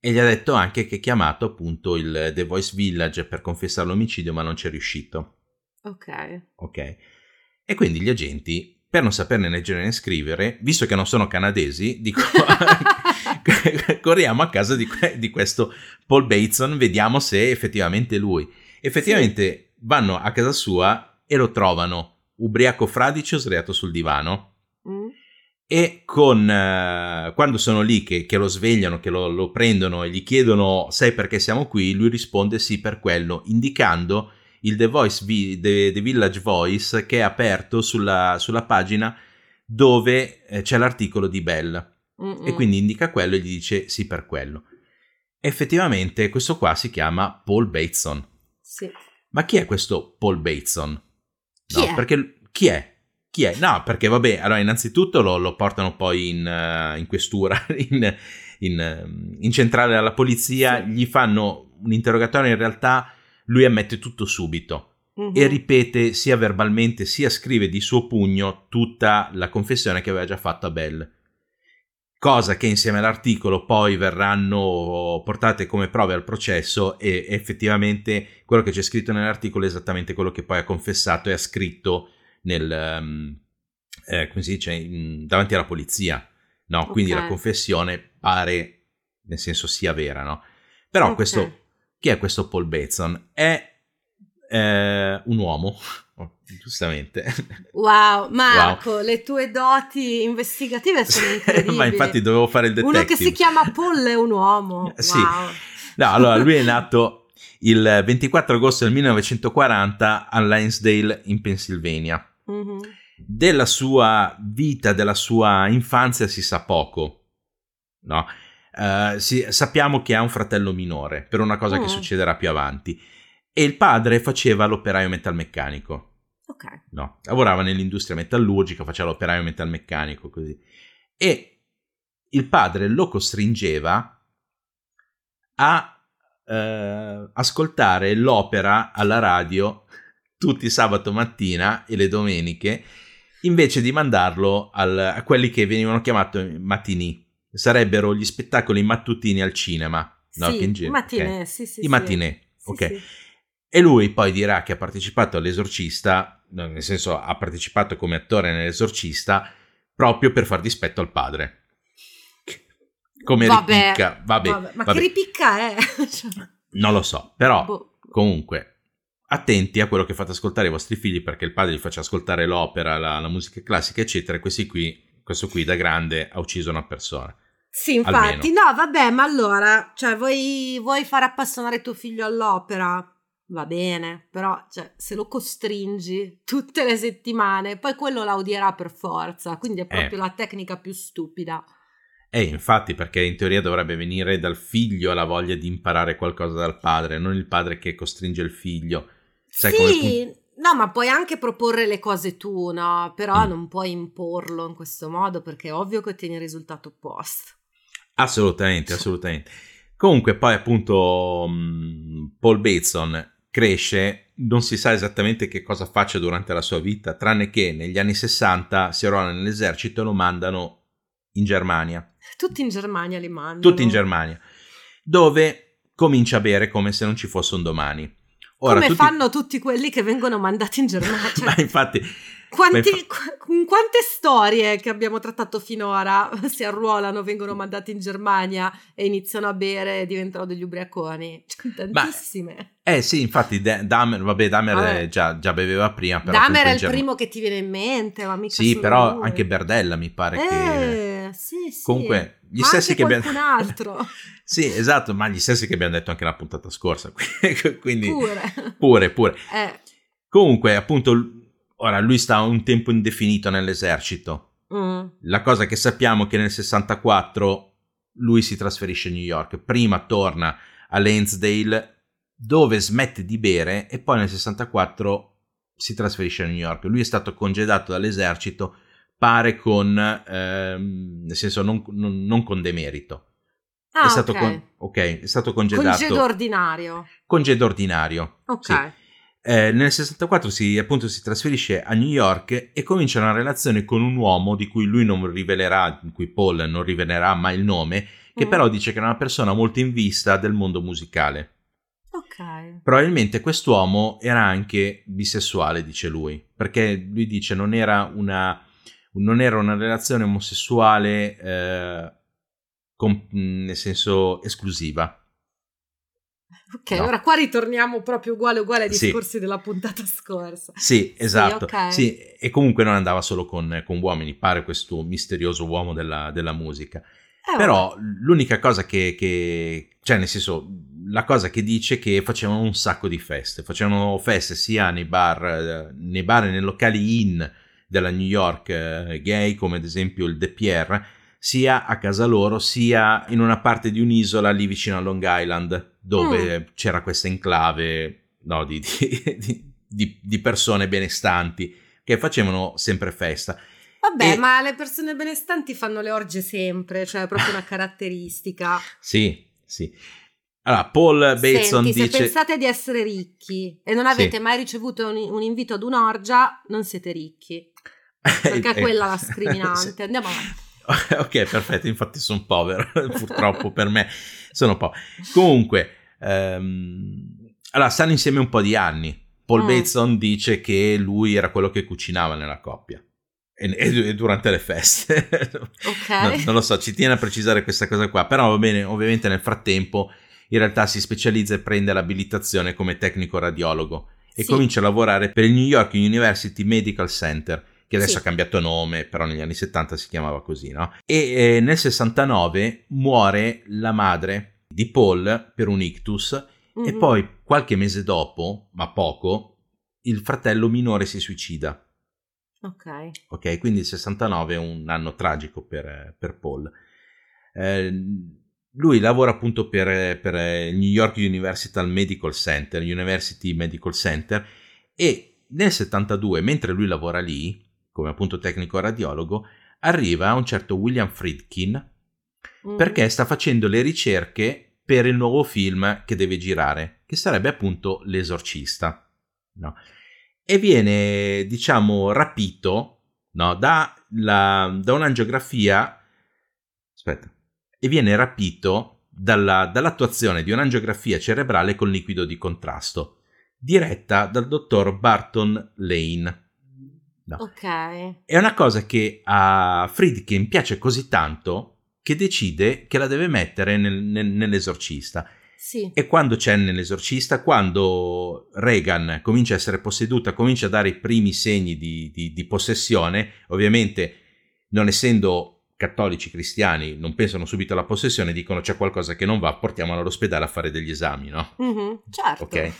e gli ha detto anche che ha chiamato appunto il The Voice Village per confessare l'omicidio ma non ci è riuscito. Ok. Ok. E quindi gli agenti, per non saperne leggere né scrivere, visto che non sono canadesi, dico, corriamo a casa di, di, questo Paul Bateson, vediamo se è effettivamente lui. Effettivamente sì. vanno a casa sua e lo trovano ubriaco fradicio sdraiato sul divano. Mm e con, uh, quando sono lì che, che, lo svegliano, che lo, lo, prendono e gli chiedono sai perché siamo qui, lui risponde sì per quello, indicando il The, Voice, The, The Village Voice che è aperto sulla, sulla pagina dove eh, c'è l'articolo di Bell Mm-mm. e quindi indica quello e gli dice sì per quello. Effettivamente questo qua si chiama Paul Bateson. Sì. Ma chi è questo Paul Bateson? Chi no, è? perché chi è? Chi è? No, perché vabbè, allora innanzitutto lo, lo portano poi in, uh, in questura, in, in, in, centrale alla polizia, sì. gli fanno un interrogatorio, in realtà lui ammette tutto subito. Uh-huh. E ripete sia verbalmente sia scrive di suo pugno tutta la confessione che aveva già fatto a Bell cosa che insieme all'articolo poi verranno portate come prove al processo e effettivamente quello che c'è scritto nell'articolo è esattamente quello che poi ha confessato e ha scritto nel, um, eh, come si dice, in, davanti alla polizia, no? Okay. Quindi la confessione pare, nel senso, sia vera, no? Però okay. questo, chi è questo Paul Bateson? È eh, un uomo, oh, giustamente. Wow, Marco, wow. le tue doti investigative sono incredibili. Ma infatti dovevo fare il detective. Uno che si chiama Paul è un uomo. Sì. Wow. No, allora lui è nato il 24 agosto del 1940 a Lansdale in Pennsylvania. Mm-hmm. Della sua vita, della sua infanzia si sa poco. No? Uh, si, sappiamo che ha un fratello minore per una cosa mm. che succederà più avanti. E il padre faceva l'operaio metalmeccanico. Ok. No, lavorava nell'industria metallurgica, faceva l'operaio metalmeccanico così. E il padre lo costringeva a eh, ascoltare l'opera alla radio tutti sabato mattina e le domeniche invece di mandarlo al, a quelli che venivano chiamati mattini. Sarebbero gli spettacoli mattutini al cinema. No, sì, in matinè, okay. sì, sì, I matinè, sì, ok. Sì. E lui poi dirà che ha partecipato all'esorcista, nel senso ha partecipato come attore nell'esorcista, proprio per far dispetto al padre. Come vabbè, ripicca, vabbè, vabbè. Ma vabbè. che ripicca è? non lo so, però boh. comunque attenti a quello che fate ascoltare ai vostri figli perché il padre gli faccia ascoltare l'opera, la, la musica classica, eccetera. E questi qui, questo qui da grande ha ucciso una persona. Sì, infatti, Almeno. no, vabbè, ma allora, cioè, vuoi, vuoi far appassionare tuo figlio all'opera? Va bene, però cioè, se lo costringi tutte le settimane, poi quello la odierà per forza, quindi è proprio eh. la tecnica più stupida. Eh, infatti, perché in teoria dovrebbe venire dal figlio la voglia di imparare qualcosa dal padre, non il padre che costringe il figlio. Sai, sì, come... no, ma puoi anche proporre le cose tu, no? Però mm. non puoi imporlo in questo modo perché è ovvio che ottieni il risultato opposto. Assolutamente, assolutamente. Comunque, poi appunto um, Paul Bateson cresce, non si sa esattamente che cosa faccia durante la sua vita, tranne che negli anni 60 si arruola nell'esercito e lo mandano in Germania. Tutti in Germania li mandano. Tutti in Germania, dove comincia a bere come se non ci fosse un domani. Ora, come tutti... fanno tutti quelli che vengono mandati in Germania. Cioè... Ma infatti quanti, in quante storie che abbiamo trattato finora si arruolano, vengono mandati in Germania e iniziano a bere e diventano degli ubriaconi? Cioè, tantissime. Ma, eh sì, infatti Damer, vabbè, Damer già, già, beveva prima. Però Damer è il Germ... primo che ti viene in mente, ma mica Sì, però lui. anche Berdella mi pare eh, che... Sì, sì. Comunque, gli ma stessi che abbiamo... altro. sì, esatto, ma gli stessi che abbiamo detto anche la puntata scorsa. Quindi... Pure. Pure, pure. Eh. Comunque, appunto Ora, lui sta un tempo indefinito nell'esercito. Mm. La cosa che sappiamo è che nel 64 lui si trasferisce a New York. Prima torna a Lansdale dove smette di bere e poi nel 64 si trasferisce a New York. Lui è stato congedato dall'esercito, pare con, ehm, nel senso non, non, non con demerito. Ah, è stato okay. Con, ok, è stato congedato. Congedo ordinario. Congedo ordinario. Ok. Sì. Eh, nel 64 si, appunto, si trasferisce a New York e comincia una relazione con un uomo di cui lui non rivelerà, in cui Paul non rivelerà mai il nome, che mm. però dice che è una persona molto in vista del mondo musicale. Ok. Probabilmente quest'uomo era anche bisessuale, dice lui, perché lui dice non era una, non era una relazione omosessuale eh, con, nel senso esclusiva. Ok, no. ora qua ritorniamo proprio uguale uguale ai discorsi sì. della puntata scorsa. Sì, esatto. Sì, okay. sì, e comunque non andava solo con, con uomini, pare questo misterioso uomo della, della musica. Eh, Però vabbè. l'unica cosa che, che, cioè nel senso, la cosa che dice è che facevano un sacco di feste, facevano feste sia nei bar, nei bar e nei locali in della New York eh, gay, come ad esempio il De Pierre, sia a casa loro, sia in una parte di un'isola lì vicino a Long Island dove mm. c'era questa enclave no, di, di, di, di, persone benestanti che facevano sempre festa. Vabbè, e... ma le persone benestanti fanno le orge sempre, cioè è proprio una caratteristica. sì, sì. Allora, Paul Bateson Senti, dice... se pensate di essere ricchi e non avete sì. mai ricevuto un, un, invito ad un'orgia, non siete ricchi. Perché è quella la scriminante. Andiamo avanti. ok, perfetto, infatti sono povero, purtroppo per me sono povero. Comunque, ehm, allora, stanno insieme un po' di anni. Paul mm. Bateson dice che lui era quello che cucinava nella coppia. E, e, durante le feste. Ok. no, non lo so, ci tiene a precisare questa cosa qua. Però va bene, ovviamente nel frattempo in realtà si specializza e prende l'abilitazione come tecnico radiologo e sì. comincia a lavorare per il New York University Medical Center che adesso sì. ha cambiato nome, però negli anni 70 si chiamava così, no? E eh, nel 69 muore la madre di Paul per un ictus Mm-hmm. E poi qualche mese dopo, ma poco, il fratello minore si suicida. Ok. Ok, quindi il 69 è un anno tragico per, per Paul. Eh, lui lavora appunto per, per il New York University Medical Center, University Medical Center, e nel 72, mentre lui lavora lì, come appunto tecnico radiologo, arriva un certo William Friedkin mm. perché sta facendo le ricerche per il nuovo film che deve girare, che sarebbe appunto L'esorcista. No? E viene, diciamo, rapito no, da, la, da un'angiografia. Aspetta. E viene rapito dalla, dall'attuazione di un'angiografia cerebrale con liquido di contrasto, diretta dal dottor Barton Lane. No. Ok. È una cosa che a Friedkin piace così tanto che decide che la deve mettere nel, nel, nell'esorcista. Sì. E quando c'è nell'esorcista, quando Reagan comincia a essere posseduta, comincia a dare i primi segni di, di, di possessione, ovviamente non essendo cattolici cristiani non pensano subito alla possessione, dicono c'è qualcosa che non va, portiamola all'ospedale a fare degli esami, no? Mm-hmm, certo. Ok.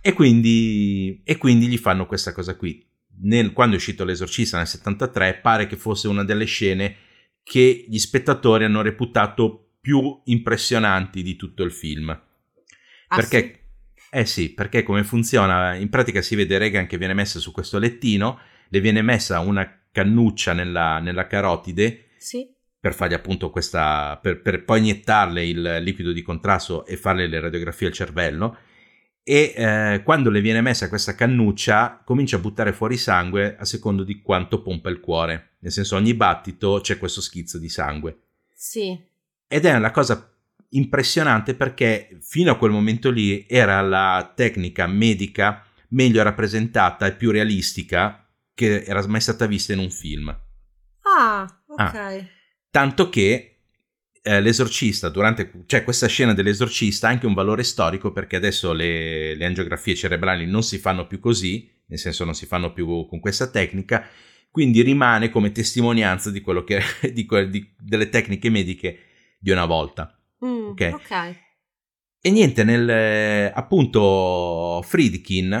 E quindi, e quindi gli fanno questa cosa qui nel, quando è uscito l'esorcista nel 73 pare che fosse una delle scene che gli spettatori hanno reputato più impressionanti di tutto il film. Ah, perché, sì? eh sì, perché come funziona? In pratica si vede Reagan che viene messa su questo lettino, le viene messa una cannuccia nella, nella carotide sì. per fargli appunto questa, per, per poi iniettarle il liquido di contrasto e farle le radiografie al cervello e eh, quando le viene messa questa cannuccia comincia a buttare fuori sangue a secondo di quanto pompa il cuore. Nel senso ogni battito c'è questo schizzo di sangue. Sì. Ed è una cosa impressionante perché fino a quel momento lì era la tecnica medica meglio rappresentata e più realistica che era mai stata vista in un film. Ah, ok. Ah, tanto che eh, l'esorcista, durante cioè questa scena dell'esorcista ha anche un valore storico perché adesso le, le angiografie cerebrali non si fanno più così, nel senso non si fanno più con questa tecnica, quindi rimane come testimonianza di quello che di, di, delle tecniche mediche di una volta. Mm, okay? ok. E niente, nel, appunto Friedkin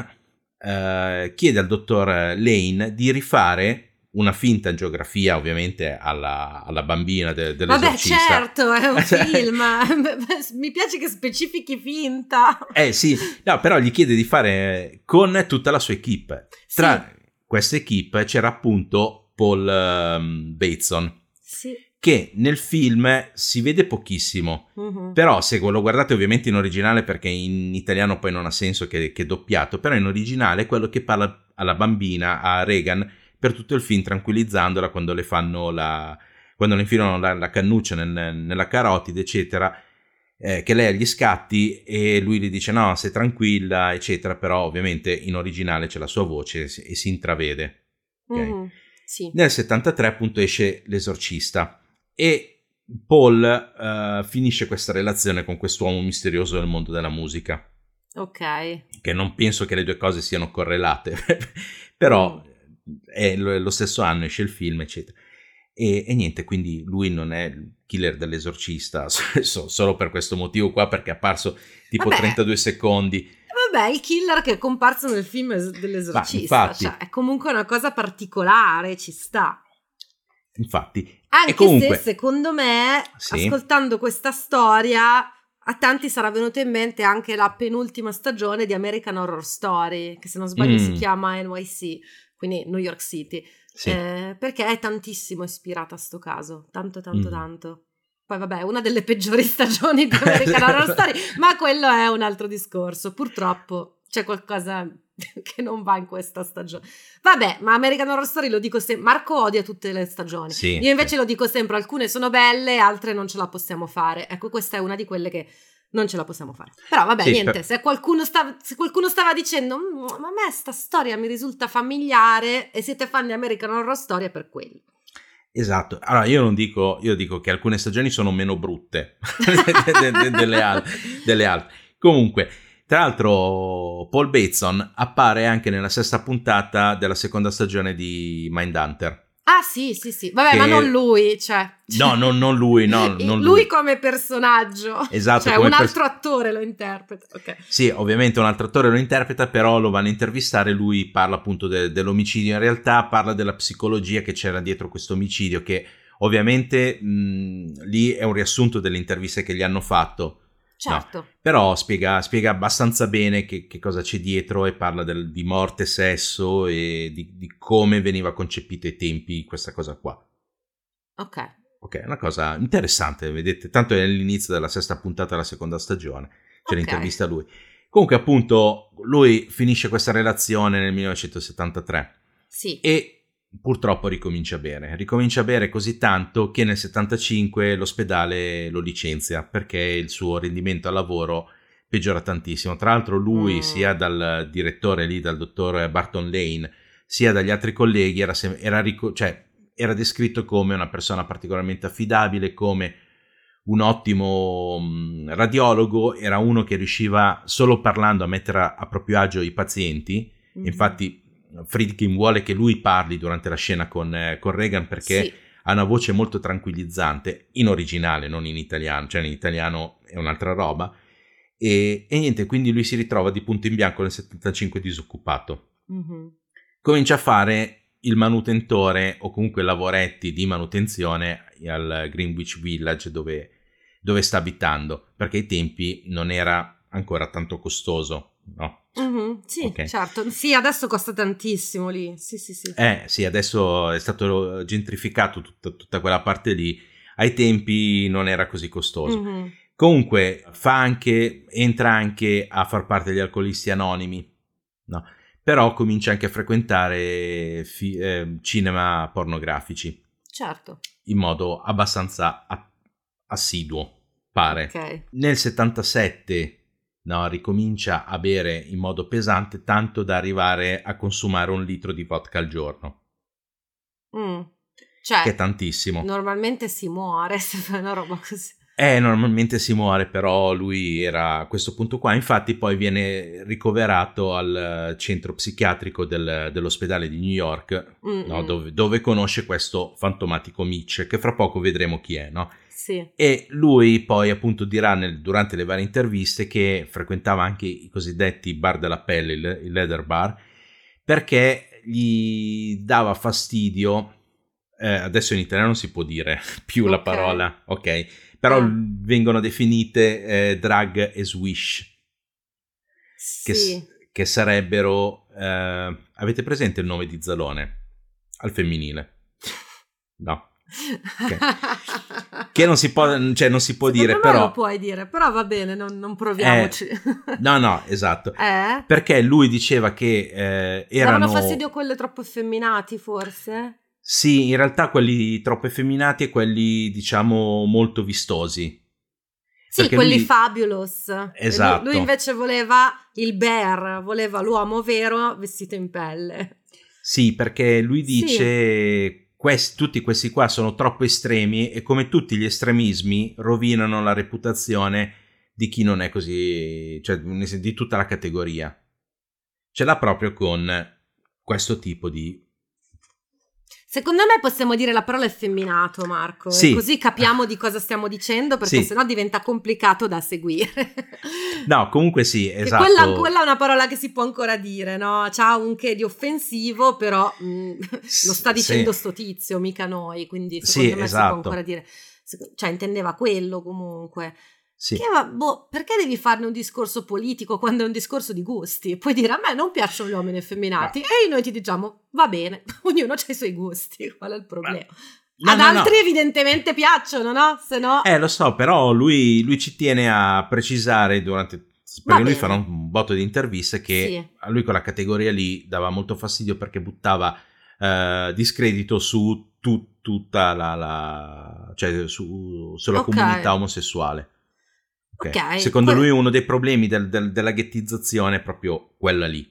eh, chiede al dottor Lane di rifare una finta geografia ovviamente alla, alla bambina de, dell'esorcista. Vabbè certo, è un film, mi piace che specifichi finta. Eh sì, no, però gli chiede di fare con tutta la sua equipe. Tra sì. questa equipe c'era appunto Paul um, Bateson. Sì. Che nel film si vede pochissimo, uh-huh. però se lo guardate ovviamente in originale perché in italiano poi non ha senso che, che doppiato, però in originale è quello che parla alla bambina, a Reagan, per tutto il film tranquillizzandola quando le fanno la quando le infilano la, la cannuccia nel, nella carotide eccetera eh, che lei ha gli scatti e lui gli dice no sei tranquilla eccetera però ovviamente in originale c'è la sua voce e si, e si intravede okay? mm, sì. nel 73 appunto esce l'esorcista e Paul uh, finisce questa relazione con quest'uomo misterioso del mondo della musica ok che non penso che le due cose siano correlate però mm è lo stesso anno esce il film, eccetera. E, e, niente, quindi lui non è il killer dell'esorcista solo per questo motivo qua, perché è apparso tipo Vabbè. 32 secondi. Vabbè, il killer che è comparso nel film dell'esorcista, infatti, cioè, è comunque una cosa particolare, ci sta. Infatti. Anche comunque, se secondo me, sì. ascoltando questa storia, a tanti sarà venuta in mente anche la penultima stagione di American Horror Story, che se non sbaglio Mm. si chiama NYC, quindi New York City, sì. eh, perché è tantissimo ispirata a sto caso, tanto tanto Mm. tanto. Poi vabbè, una delle peggiori stagioni di American Horror Story, ma quello è un altro discorso. Purtroppo c'è qualcosa che non va in questa stagione. Vabbè, ma American Horror Story lo dico sempre, Marco odia tutte le stagioni. Sì, Io invece sì. lo dico sempre, alcune sono belle, altre non ce la possiamo fare. Ecco, questa è una di quelle che non ce la possiamo fare. Però vabbè, Sì, niente, per- se, qualcuno stava, se qualcuno stava dicendo, "Mm, ma a me sta storia mi risulta familiare e siete fan di American Horror Story è per quello. Esatto, allora io non dico, io dico che alcune stagioni sono meno brutte de- de- delle, al- delle altre. Comunque, tra l'altro, Paul Bateson appare anche nella sesta puntata della seconda stagione di Mindhunter. Ah sì, sì, sì. Vabbè, che... ma non lui, cioè. No, non, non lui, no. Non lui, lui, come personaggio. Esatto. Cioè, un altro pers- attore lo interpreta. Okay. Sì, ovviamente un altro attore lo interpreta, però lo vanno a intervistare, lui parla appunto de- dell'omicidio, in realtà parla della psicologia che c'era dietro questo omicidio, che ovviamente mh, lì è un riassunto delle interviste che gli hanno fatto. Certo. No, però spiega, spiega, abbastanza bene che, che, cosa c'è dietro e parla del, di morte, sesso e di, di, come veniva concepito ai tempi questa cosa qua. Ok. Ok, è una cosa interessante, vedete, tanto è all'inizio della sesta puntata della seconda stagione, c'è okay. l'intervista a lui. Comunque appunto lui finisce questa relazione nel 1973. Sì. E purtroppo ricomincia a bere. Ricomincia a bere così tanto che nel 75 l'ospedale lo licenzia perché il suo rendimento al lavoro peggiora tantissimo. Tra l'altro lui, mm. sia dal direttore lì, dal dottor Barton Lane, sia dagli altri colleghi, era, era, cioè, era descritto come una persona particolarmente affidabile, come un ottimo mm, radiologo, era uno che riusciva solo parlando a mettere a, a proprio agio i pazienti. Mm-hmm. Infatti Friedkin vuole che lui parli durante la scena con, eh, con Reagan perché sì. ha una voce molto tranquillizzante, in originale, non in italiano, cioè in italiano è un'altra roba. E, e niente, quindi lui si ritrova di punto in bianco nel 75 disoccupato. Mm-hmm. Comincia a fare il manutentore o comunque lavoretti di manutenzione al Greenwich Village dove, dove sta abitando, perché ai tempi non era ancora tanto costoso no? Mm-hmm, sì, okay. certo. Sì, adesso costa tantissimo lì. Sì, sì, sì. Eh, sì, adesso è stato gentrificato tutta, tutta quella parte lì. Ai tempi non era così costoso. Mm-hmm. Comunque, fa anche, entra anche a far parte degli alcolisti anonimi, no? Però comincia anche a frequentare fi- eh, cinema pornografici. Certo. In modo abbastanza a- assiduo, pare. Okay. Nel 77 no, ricomincia a bere in modo pesante tanto da arrivare a consumare un litro di vodka al giorno. Mm. Cioè, che è tantissimo. Normalmente si muore se fa una roba così. Eh, normalmente si muore, però lui era a questo punto qua. Infatti, poi viene ricoverato al centro psichiatrico del, dell'ospedale di New York, no, dove, dove, conosce questo fantomatico Mitch, che fra poco vedremo chi è, no? Sì. E lui poi appunto dirà nel, durante le varie interviste che frequentava anche i cosiddetti bar della pelle, il, il leather bar, perché gli dava fastidio, eh, adesso in italiano non si può dire più okay. la parola, ok, però ah. vengono definite eh, drag e swish, sì. che, che sarebbero, eh, avete presente il nome di Zalone? Al femminile? No. Okay. che non si può, cioè non si può Secondo dire, però... lo puoi dire, però va bene, non, non proviamoci. Eh, no, no, esatto. Eh? Perché lui diceva che eh, erano... Davano fastidio quelli troppo effeminati, forse? Sì, in realtà quelli troppo effeminati e quelli, diciamo, molto vistosi. Sì, Perché quelli lui... fabulous. Esatto. Lui, lui invece voleva il bear, voleva l'uomo vero vestito in pelle. Sì, perché lui dice... Sì questi, tutti questi qua sono troppo estremi e come tutti gli estremismi rovinano la reputazione di chi non è così, cioè di tutta la categoria. Ce l'ha proprio con questo tipo di Secondo me possiamo dire la parola effeminato, Marco. Sì. Così capiamo di cosa stiamo dicendo, perché sì. sennò diventa complicato da seguire. No, comunque sì, esatto. Quella, quella, è una parola che si può ancora dire, no? C'ha un che di offensivo, però mh, mm, lo sta dicendo sì. sto tizio, mica noi, quindi secondo sì, me esatto. si può ancora dire. Cioè, intendeva quello comunque. Sì. Che, boh, perché devi farne un discorso politico quando è un discorso di gusti? Puoi dire a me non piacciono gli uomini effeminati no. e noi ti diciamo va bene, ognuno ha i suoi gusti, qual è il problema? No, Ad no, altri evidentemente piacciono, no? Se no... Eh, lo so, però lui, lui ci tiene a precisare durante... Perché lui farà un botto di interviste che sì. a lui quella categoria lì dava molto fastidio perché buttava eh, discredito su tu, tutta la... la cioè su, sulla okay. comunità omosessuale. Okay. Okay, Secondo que- lui uno dei problemi del, del, della ghettizzazione è proprio quella lì.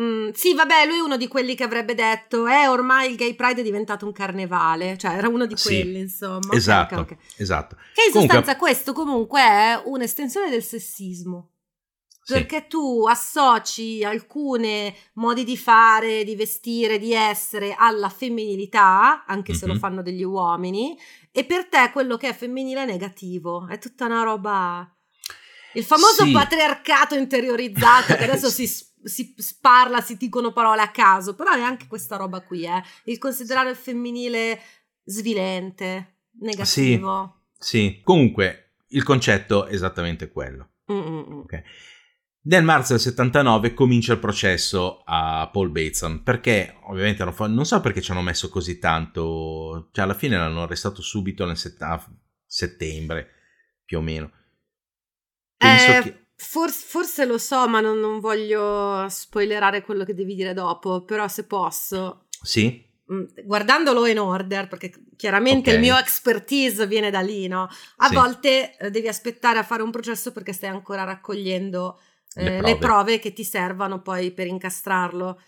Mm, sì, vabbè, lui è uno di quelli che avrebbe detto, eh, ormai il gay pride è diventato un carnevale, cioè era uno di quelli, sì, insomma. Esatto, okay, esatto. Che in comunque, sostanza questo comunque è un'estensione del sessismo. perché tu associ alcuni modi di fare, di vestire, di essere alla femminilità, anche se mm-hmm. lo fanno degli uomini, e per te quello che è femminile è negativo, è tutta una roba... Il famoso sì. patriarcato interiorizzato che adesso si, si parla, si dicono parole a caso, però è anche questa roba qui, eh? il considerare il femminile svilente, negativo. Sì, sì. comunque il concetto è esattamente quello. Okay. Nel marzo del 79 comincia il processo a Paul Bateson perché ovviamente non, fa, non so perché ci hanno messo così tanto, cioè alla fine l'hanno arrestato subito nel set, settembre più o meno. Penso eh, che... forse, forse, lo so, ma non, non, voglio spoilerare quello che devi dire dopo, però se posso. Sì. Mm, guardandolo in order, perché chiaramente okay. il mio expertise viene da lì, no? A sì. volte eh, devi aspettare a fare un processo perché stai ancora raccogliendo le, eh, prove. le prove che ti servano poi per incastrarlo.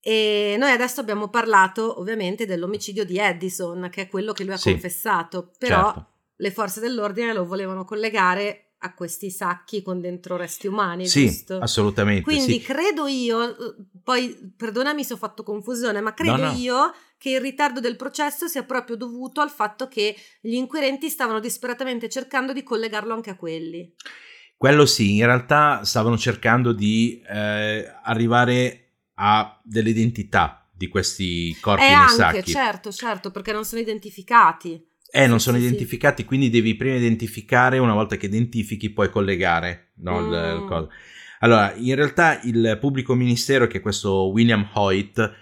E noi adesso abbiamo parlato ovviamente dell'omicidio di Edison, che è quello che lui ha sì, confessato, però certo. le forze dell'ordine lo volevano collegare a questi sacchi con dentro resti umani, sì, giusto? assolutamente. Quindi sì. credo io, poi perdonami se ho fatto confusione, ma credo no, no. io che il ritardo del processo sia proprio dovuto al fatto che gli inquirenti stavano disperatamente cercando di collegarlo anche a quelli. Quello sì, in realtà stavano cercando di eh, arrivare a delle identità di questi corpi eh nei anche, sacchi. certo, certo, perché non sono identificati. Eh, non sono sì, identificati, sì. quindi devi prima identificare, una volta che identifichi puoi collegare no, mm. il, il mm. coso. Allora, in realtà il pubblico ministero, che è questo William Hoyt,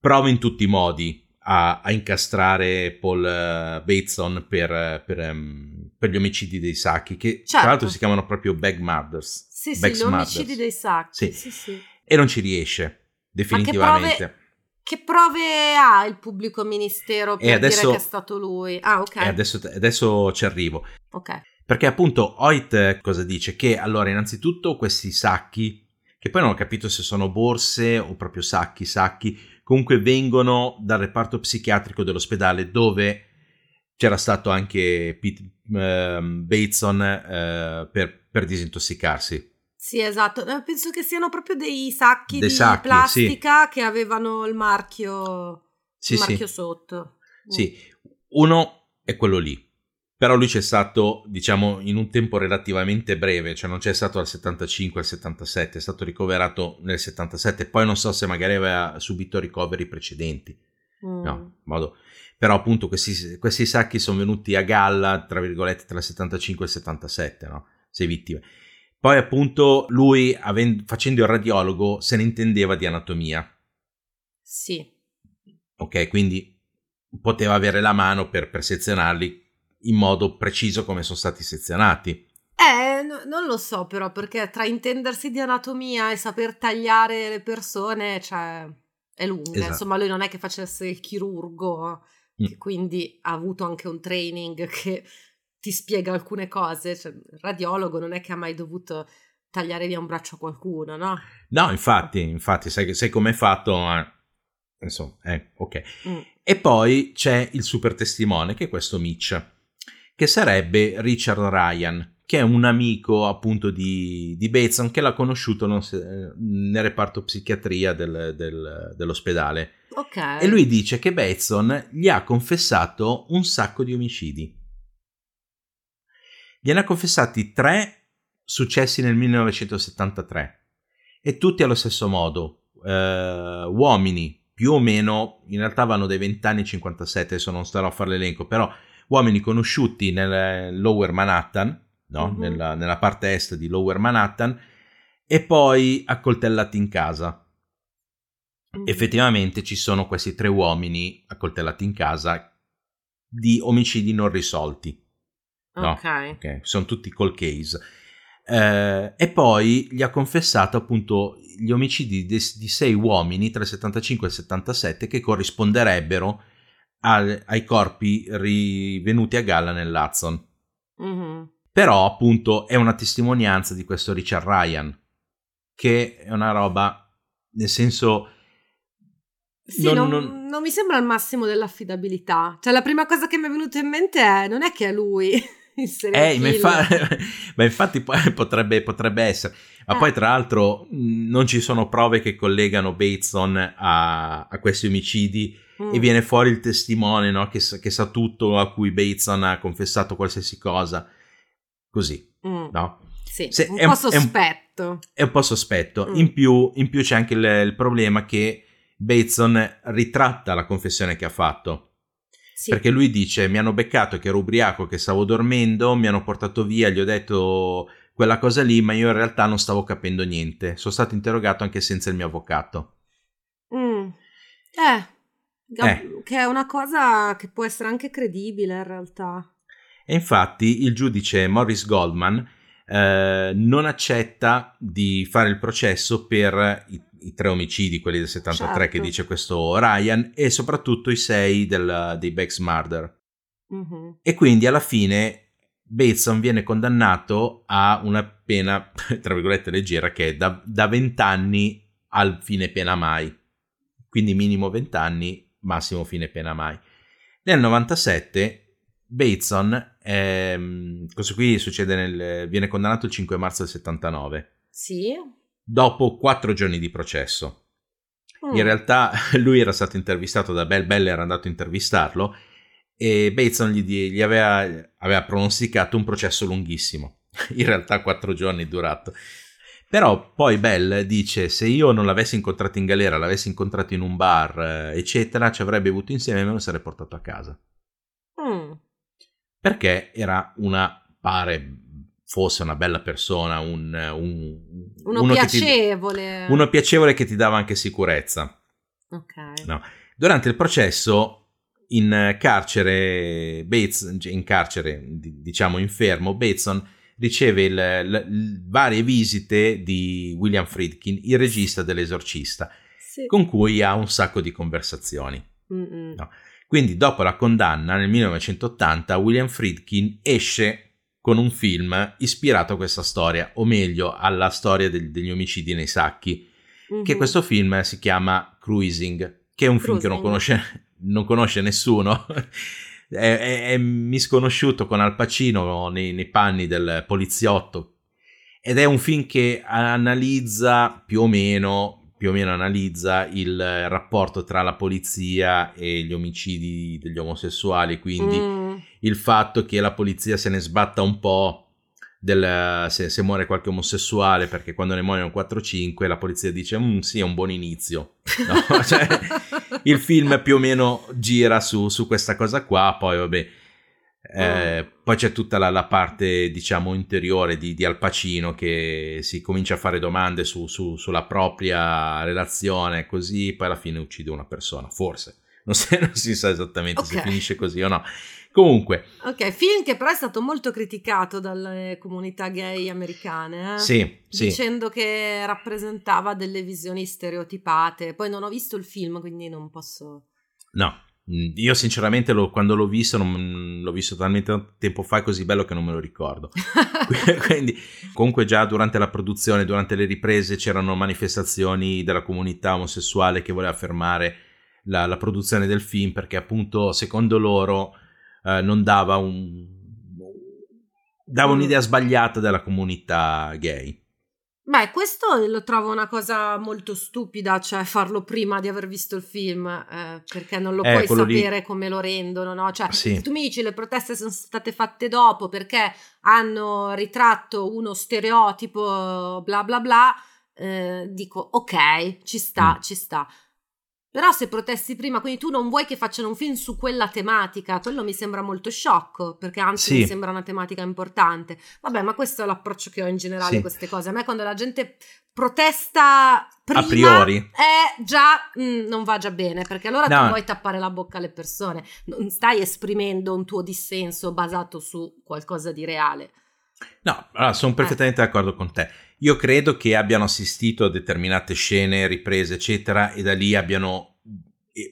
prova in tutti i modi a, a incastrare Paul uh, Bateson per, per, um, per, gli omicidi dei sacchi, che certo. tra l'altro si chiamano proprio bag murders. Sì, sì, gli omicidi dei sacchi. Sì. sì. sì, E non ci riesce, definitivamente. Che prove ha il pubblico ministero per adesso, dire che è stato lui? Ah, ok. Adesso, adesso ci arrivo. Ok. Perché appunto Hoyt cosa dice? Che allora innanzitutto questi sacchi, che poi non ho capito se sono borse o proprio sacchi, sacchi, comunque vengono dal reparto psichiatrico dell'ospedale dove c'era stato anche Pete, uh, Bateson uh, per, per, disintossicarsi. Sì, esatto. Eh, penso che siano proprio dei sacchi dei di sacchi, plastica sì. che avevano il marchio, sì, il marchio sì. sotto. Sì, uno è quello lì però lui c'è stato, diciamo, in un tempo relativamente breve, cioè non c'è stato dal 75 al 77, è stato ricoverato nel 77, poi non so se magari aveva subito ricoveri precedenti. Mm. No, modo. Però appunto questi, questi, sacchi sono venuti a galla, tra virgolette, tra il 75 e il 77, no? Sei vittime. Poi appunto lui, avendo, facendo il radiologo, se ne intendeva di anatomia. Sì. Ok, quindi poteva avere la mano per, per sezionarli in modo preciso come sono stati sezionati. Eh, no, non lo so però, perché tra intendersi di anatomia e saper tagliare le persone, cioè, è lunga. Esatto. Insomma, lui non è che facesse il chirurgo, mm. che quindi ha avuto anche un training che ti spiega alcune cose. Cioè, il radiologo non è che ha mai dovuto tagliare via un braccio a qualcuno, no? No, infatti, infatti, sai, sai com'è fatto, ma... Insomma, eh, ok. Mm. E poi c'è il super testimone, che è questo Mitch che sarebbe Richard Ryan, che è un amico appunto di, di Bateson che l'ha conosciuto nel reparto psichiatria del, del, dell'ospedale. Okay. E lui dice che Bateson gli ha confessato un sacco di omicidi. Gliene ha confessati tre successi nel 1973 e tutti allo stesso modo. Uh, uomini più o meno, in realtà vanno dai 20 anni ai 57, adesso non starò a fare l'elenco, però uomini conosciuti nel Lower Manhattan, no? mm-hmm. nella, nella, parte est di Lower Manhattan, e poi accoltellati in casa. Mm-hmm. Effettivamente ci sono questi tre uomini accoltellati in casa di omicidi non risolti. No? Ok. okay. Sono tutti col case. Eh, e poi gli ha confessato appunto gli omicidi di, di sei uomini tra il 75 e il 77 che corrisponderebbero ai, ai corpi rivenuti a galla nell'Hudson. Mm-hmm. Però appunto è una testimonianza di questo Richard Ryan, che è una roba, nel senso... Sì, non, non, non... non mi sembra il massimo dell'affidabilità. Cioè la prima cosa che mi è venuta in mente è, non è che è lui eh, ma, infa- ma, infatti potrebbe, potrebbe, essere. Ma eh. poi, tra l'altro, non ci sono prove che collegano Bateson a, a questi omicidi. Mm. E viene fuori il testimone no? che, che, sa tutto, a cui Bateson ha confessato qualsiasi cosa. Così, mm. no? Sì, Se, un, è, po sospetto. È un, po' sospetto. Mm. In, più, in, più, c'è anche il, il problema che Bateson ritratta la confessione che ha fatto. Sì. Perché lui dice: Mi hanno beccato che ero ubriaco, che stavo dormendo, mi hanno portato via, gli ho detto quella cosa lì, ma io in realtà non stavo capendo niente. Sono stato interrogato anche senza il mio avvocato. Mm. Eh, eh, che è una cosa che può essere anche credibile in realtà. E infatti il giudice Morris Goldman eh, non accetta di fare il processo per i, i tre omicidi, quelli del 73 certo. che dice questo Ryan, e soprattutto i sei del, dei Bex Murder. Mm-hmm. E quindi alla fine Bateson viene condannato a una pena, tra virgolette, leggera, che è da, da 20 anni al fine pena mai. Quindi minimo 20 anni, massimo fine pena mai. Nel 97 Bateson, ehm, questo qui succede nel, viene condannato il 5 marzo del 79. Sì. Dopo quattro giorni di processo. Mm. In realtà lui era stato intervistato da Bell, Bell era andato a intervistarlo e Bateson gli, gli aveva, aveva pronosticato un processo lunghissimo. In realtà quattro giorni durato. Però poi Bell dice: Se io non l'avessi incontrato in galera, l'avessi incontrato in un bar, eccetera, ci avrebbe avuto insieme e me lo sarei portato a casa. Mm perché era una, pare fosse una bella persona, un, un uno, uno, piacevole. Ti, uno piacevole che ti dava anche sicurezza. Ok. No. Durante il processo in carcere, Bates, in carcere, diciamo infermo, Bateson riceve il, il, il, varie visite di William Friedkin, il regista dell'esorcista, sì. con cui ha un sacco di conversazioni. No. Quindi dopo la condanna nel 1980 William Friedkin esce con un film ispirato a questa storia, o meglio alla storia del, degli omicidi nei sacchi, mm-hmm. che questo film si chiama Cruising, che è un Cruising. film che non conosce, non conosce nessuno. È, è, è, misconosciuto con Al Pacino nei, nei panni del poliziotto ed è un film che analizza più o meno più o meno analizza il rapporto tra la polizia e gli omicidi degli omosessuali, quindi mm. il fatto che la polizia se ne sbatta un po' del, se, se, muore qualche omosessuale, perché quando ne muoiono 4-5 la polizia dice mm, sì, è un buon inizio. No? cioè, il film più o meno gira su, su questa cosa qua, poi vabbè eh, mm. Poi c'è tutta la, la, parte, diciamo, interiore di, di, Al Pacino che si comincia a fare domande su, su, sulla propria relazione, così poi alla fine uccide una persona, forse. Non, si, non si sa esattamente okay. se finisce così o no. Comunque. Ok, film che però è stato molto criticato dalle comunità gay americane. Eh? Sì, sì. Dicendo che rappresentava delle visioni stereotipate. Poi non ho visto il film, quindi non posso... No, Mm, io sinceramente lo, quando l'ho visto, non, l'ho visto talmente tempo fa, è così bello che non me lo ricordo. Quindi comunque già durante la produzione, durante le riprese c'erano manifestazioni della comunità omosessuale che voleva fermare la, la produzione del film perché appunto secondo loro eh, non dava un... dava mm. un'idea sbagliata della comunità gay. Beh, questo lo trovo una cosa molto stupida, cioè farlo prima di aver visto il film, eh, perché non lo eh, puoi sapere lì. come lo rendono, no? Cioè, sì. se tu mi dici le proteste sono state fatte dopo perché hanno ritratto uno stereotipo, bla bla bla, eh, dico ok, ci sta, mm. ci sta. Però se protesti prima, quindi tu non vuoi che facciano un film su quella tematica, quello mi sembra molto sciocco, perché anzi sì. mi sembra una tematica importante. Vabbè, ma questo è l'approccio che ho in generale sì. a queste cose. A me quando la gente protesta prima, a priori, è già mh, mm, non va già bene, perché allora no. tu vuoi tappare la bocca alle persone, non stai esprimendo un tuo dissenso basato su qualcosa di reale. No, allora sono eh. perfettamente eh. d'accordo con te. Io credo che abbiano assistito a determinate scene, riprese, eccetera, e da lì abbiano,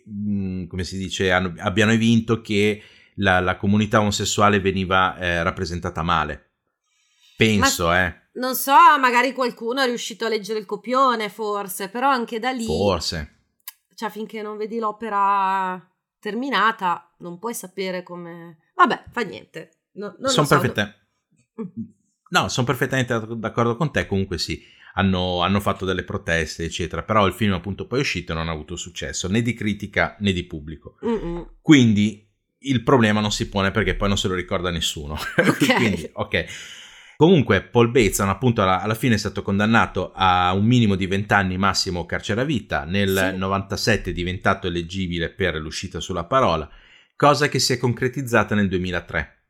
mm, come si dice, hanno, abbiano vinto che la, la, comunità omosessuale veniva eh, rappresentata male. Penso, Ma, eh. Non so, magari qualcuno è riuscito a leggere il copione, forse, però anche da lì. Forse. Cioè, finché non vedi l'opera terminata, non puoi sapere come. Vabbè, fa niente. No, sono so. perfette... No, sono perfettamente d'accordo con te, comunque sì, hanno, hanno, fatto delle proteste, eccetera, però il film appunto poi è uscito e non ha avuto successo né di critica né di pubblico. Mm-mm. Quindi il problema non si pone perché poi non se lo ricorda nessuno. Okay. Quindi, ok. Comunque Paul Bateson appunto alla, alla, fine è stato condannato a un minimo di 20 anni massimo carcere a vita, nel sì. 97 è diventato eleggibile per l'uscita sulla parola, cosa che si è concretizzata nel 2003.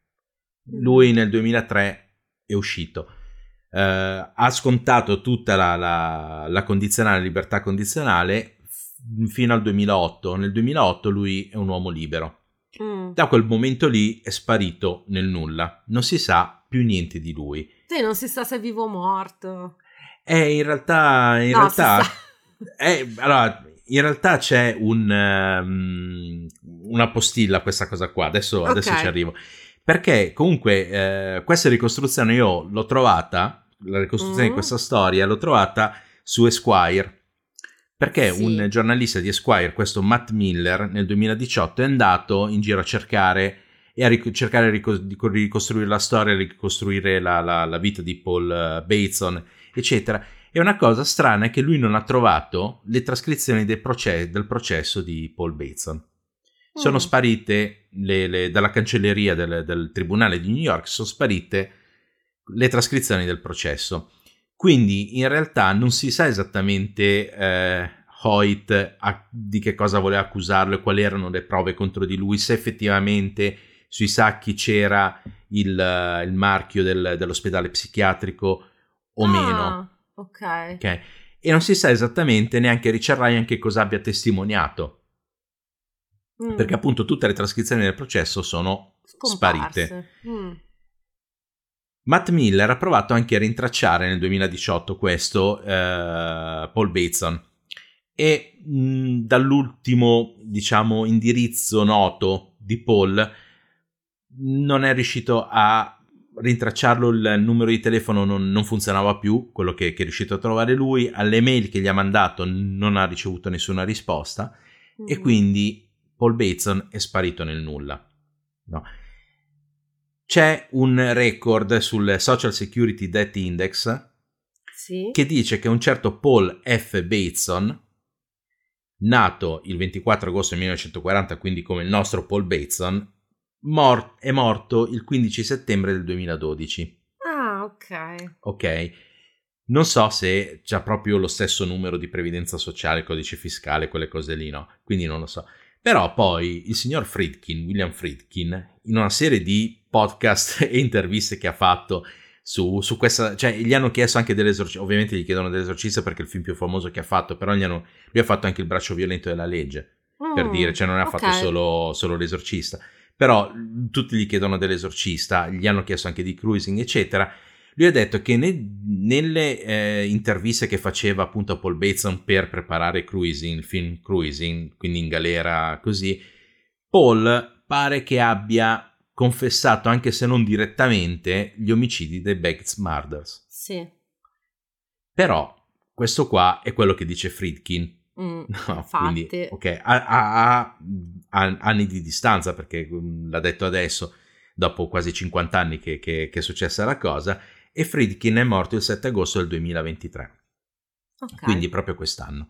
Lui nel 2003 è uscito. Uh, ha scontato tutta la, la, la condizionale, libertà condizionale f- fino al 2008. Nel 2008 lui è un uomo libero. Mm. Da quel momento lì è sparito nel nulla, non si sa più niente di lui. Sì, non si sa se è vivo o morto. Eh, in realtà, in no, realtà, eh, allora, in realtà c'è un, um, una postilla a questa cosa qua. Adesso, okay. adesso ci arrivo. Perché comunque eh, questa ricostruzione io l'ho trovata, la ricostruzione Mm. di questa storia l'ho trovata su Esquire. Perché Sì. un giornalista di Esquire, questo Matt Miller, nel 2018 è andato in giro a cercare e a ric- cercare rico- di co- ricostruire la storia, ricostruire la, la- la vita di Paul eh, Bateson, eccetera. E una cosa strana è che lui non ha trovato le trascrizioni del, proce- del processo di Paul Bateson. Sono Mm. sparite le- le- dalla cancelleria del, del tribunale di New York, sono sparite le trascrizioni del processo. Quindi in realtà non si sa esattamente eh, Hoyt a- di che cosa voleva accusarlo e quali erano le prove contro di lui, se effettivamente sui sacchi c'era il, eh, il marchio del- dell'ospedale psichiatrico o Ah, meno. Ok. ok? E non si sa esattamente neanche Richard Ryan che cosa abbia testimoniato, Mm. perché appunto tutte le trascrizioni del processo sono Scomparse. sparite. Mm. Matt Miller ha provato anche a rintracciare nel 2018 questo eh, Paul Bateson e mh, dall'ultimo diciamo indirizzo noto di Paul non è riuscito a rintracciarlo il numero di telefono non, non funzionava più quello che, che è riuscito a trovare lui alle mail che gli ha mandato non ha ricevuto nessuna risposta e Mm. quindi Paul Bateson è sparito nel nulla no. c'è un record sul Social Security Debt Index Sì. che dice che un certo Paul F. Bateson, nato il 24 agosto 1940, quindi come il nostro Paul Bateson, mor- è morto il 15 settembre del 2012. Ah, ok. Ok? Non so se c'ha proprio lo stesso numero di previdenza sociale, codice fiscale, quelle cose lì, no? Quindi non lo so. Però poi il signor Friedkin, William Friedkin, in una serie di podcast e interviste che ha fatto su, su questa, cioè gli hanno chiesto anche dell'esorcista, ovviamente gli chiedono dell'esorcista perché è il film più famoso che ha fatto, però gli hanno, lui ha fatto anche il braccio violento della legge, per Mm, dire, cioè non ha ok. fatto solo, solo l'esorcista. Però mh, tutti gli chiedono dell'esorcista, gli hanno chiesto anche di cruising, eccetera. Lui ha detto che ne- nelle eh, interviste che faceva appunto a Paul Bateson per preparare Cruising, il film Cruising, quindi in galera così, Paul pare che abbia confessato, anche se non direttamente, gli omicidi dei Bates Murders. Sì. Però questo qua è quello che dice Friedkin. Mm, No, infatti. quindi, ok, ha, ha- ha- ha anni di distanza perché mm, l'ha detto adesso, dopo quasi 50 anni che, che- che è successa la cosa, e Friedkin è morto il 7 agosto del 2023, Ok. quindi proprio quest'anno,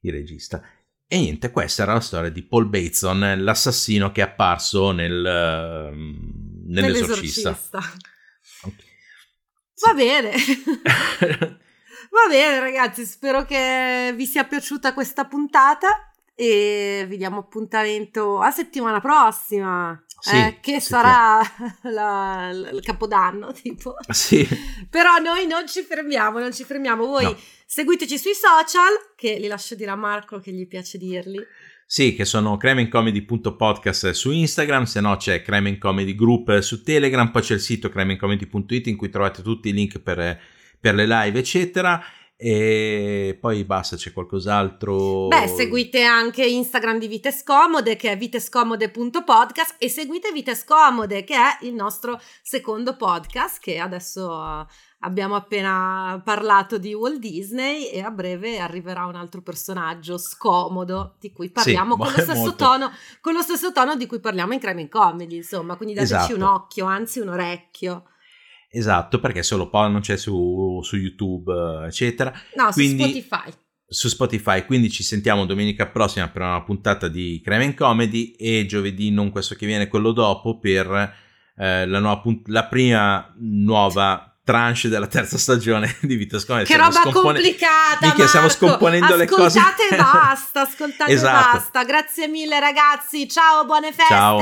il regista. E niente, questa era la storia di Paul Bateson, l'assassino che è apparso nel, ehm, nell'esorcista. Nell'esorcista. Va bene. Va bene ragazzi, spero che vi sia piaciuta questa puntata e vi diamo appuntamento a settimana prossima, Sì, eh, che settimana- sarà la- la- il capodanno tipo. Sì, Però noi non ci fermiamo, non ci fermiamo. Voi No. seguiteci sui social, che li lascio dire a Marco che gli piace dirli. Sì, che sono cremencomedy.podcast su Instagram, se no c'è Creme in Comedy Group su Telegram, poi c'è il sito cremencomedy.it in cui trovate tutti i link per, per le live, eccetera. E poi basta, c'è qualcos'altro. Beh, seguite anche Instagram di Vite Scomode, che è vitescomode.podcast, e seguite Vite Scomode, che è il nostro secondo podcast, che adesso abbiamo appena parlato di Walt Disney e a breve arriverà un altro personaggio scomodo di cui parliamo sì, con, lo stesso tono, con lo stesso tono di cui parliamo in Crime in Comedy, insomma, quindi dateci esatto. un occhio, anzi un orecchio. Esatto, perché solo poi non c'è su, su, YouTube, eccetera. No, quindi, su Spotify. Su Spotify, quindi ci sentiamo domenica prossima per una puntata di Crime Comedy e giovedì, non questo che viene, quello dopo, per eh, la, nuova, la prima nuova tranche della terza stagione di Vita Scomode. Che roba scompone- complicata, Mica, stiamo scomponendo ascoltate le cose. Ascoltate e basta, ascoltate e esatto. basta. Grazie mille ragazzi, ciao, buone feste. Ciao.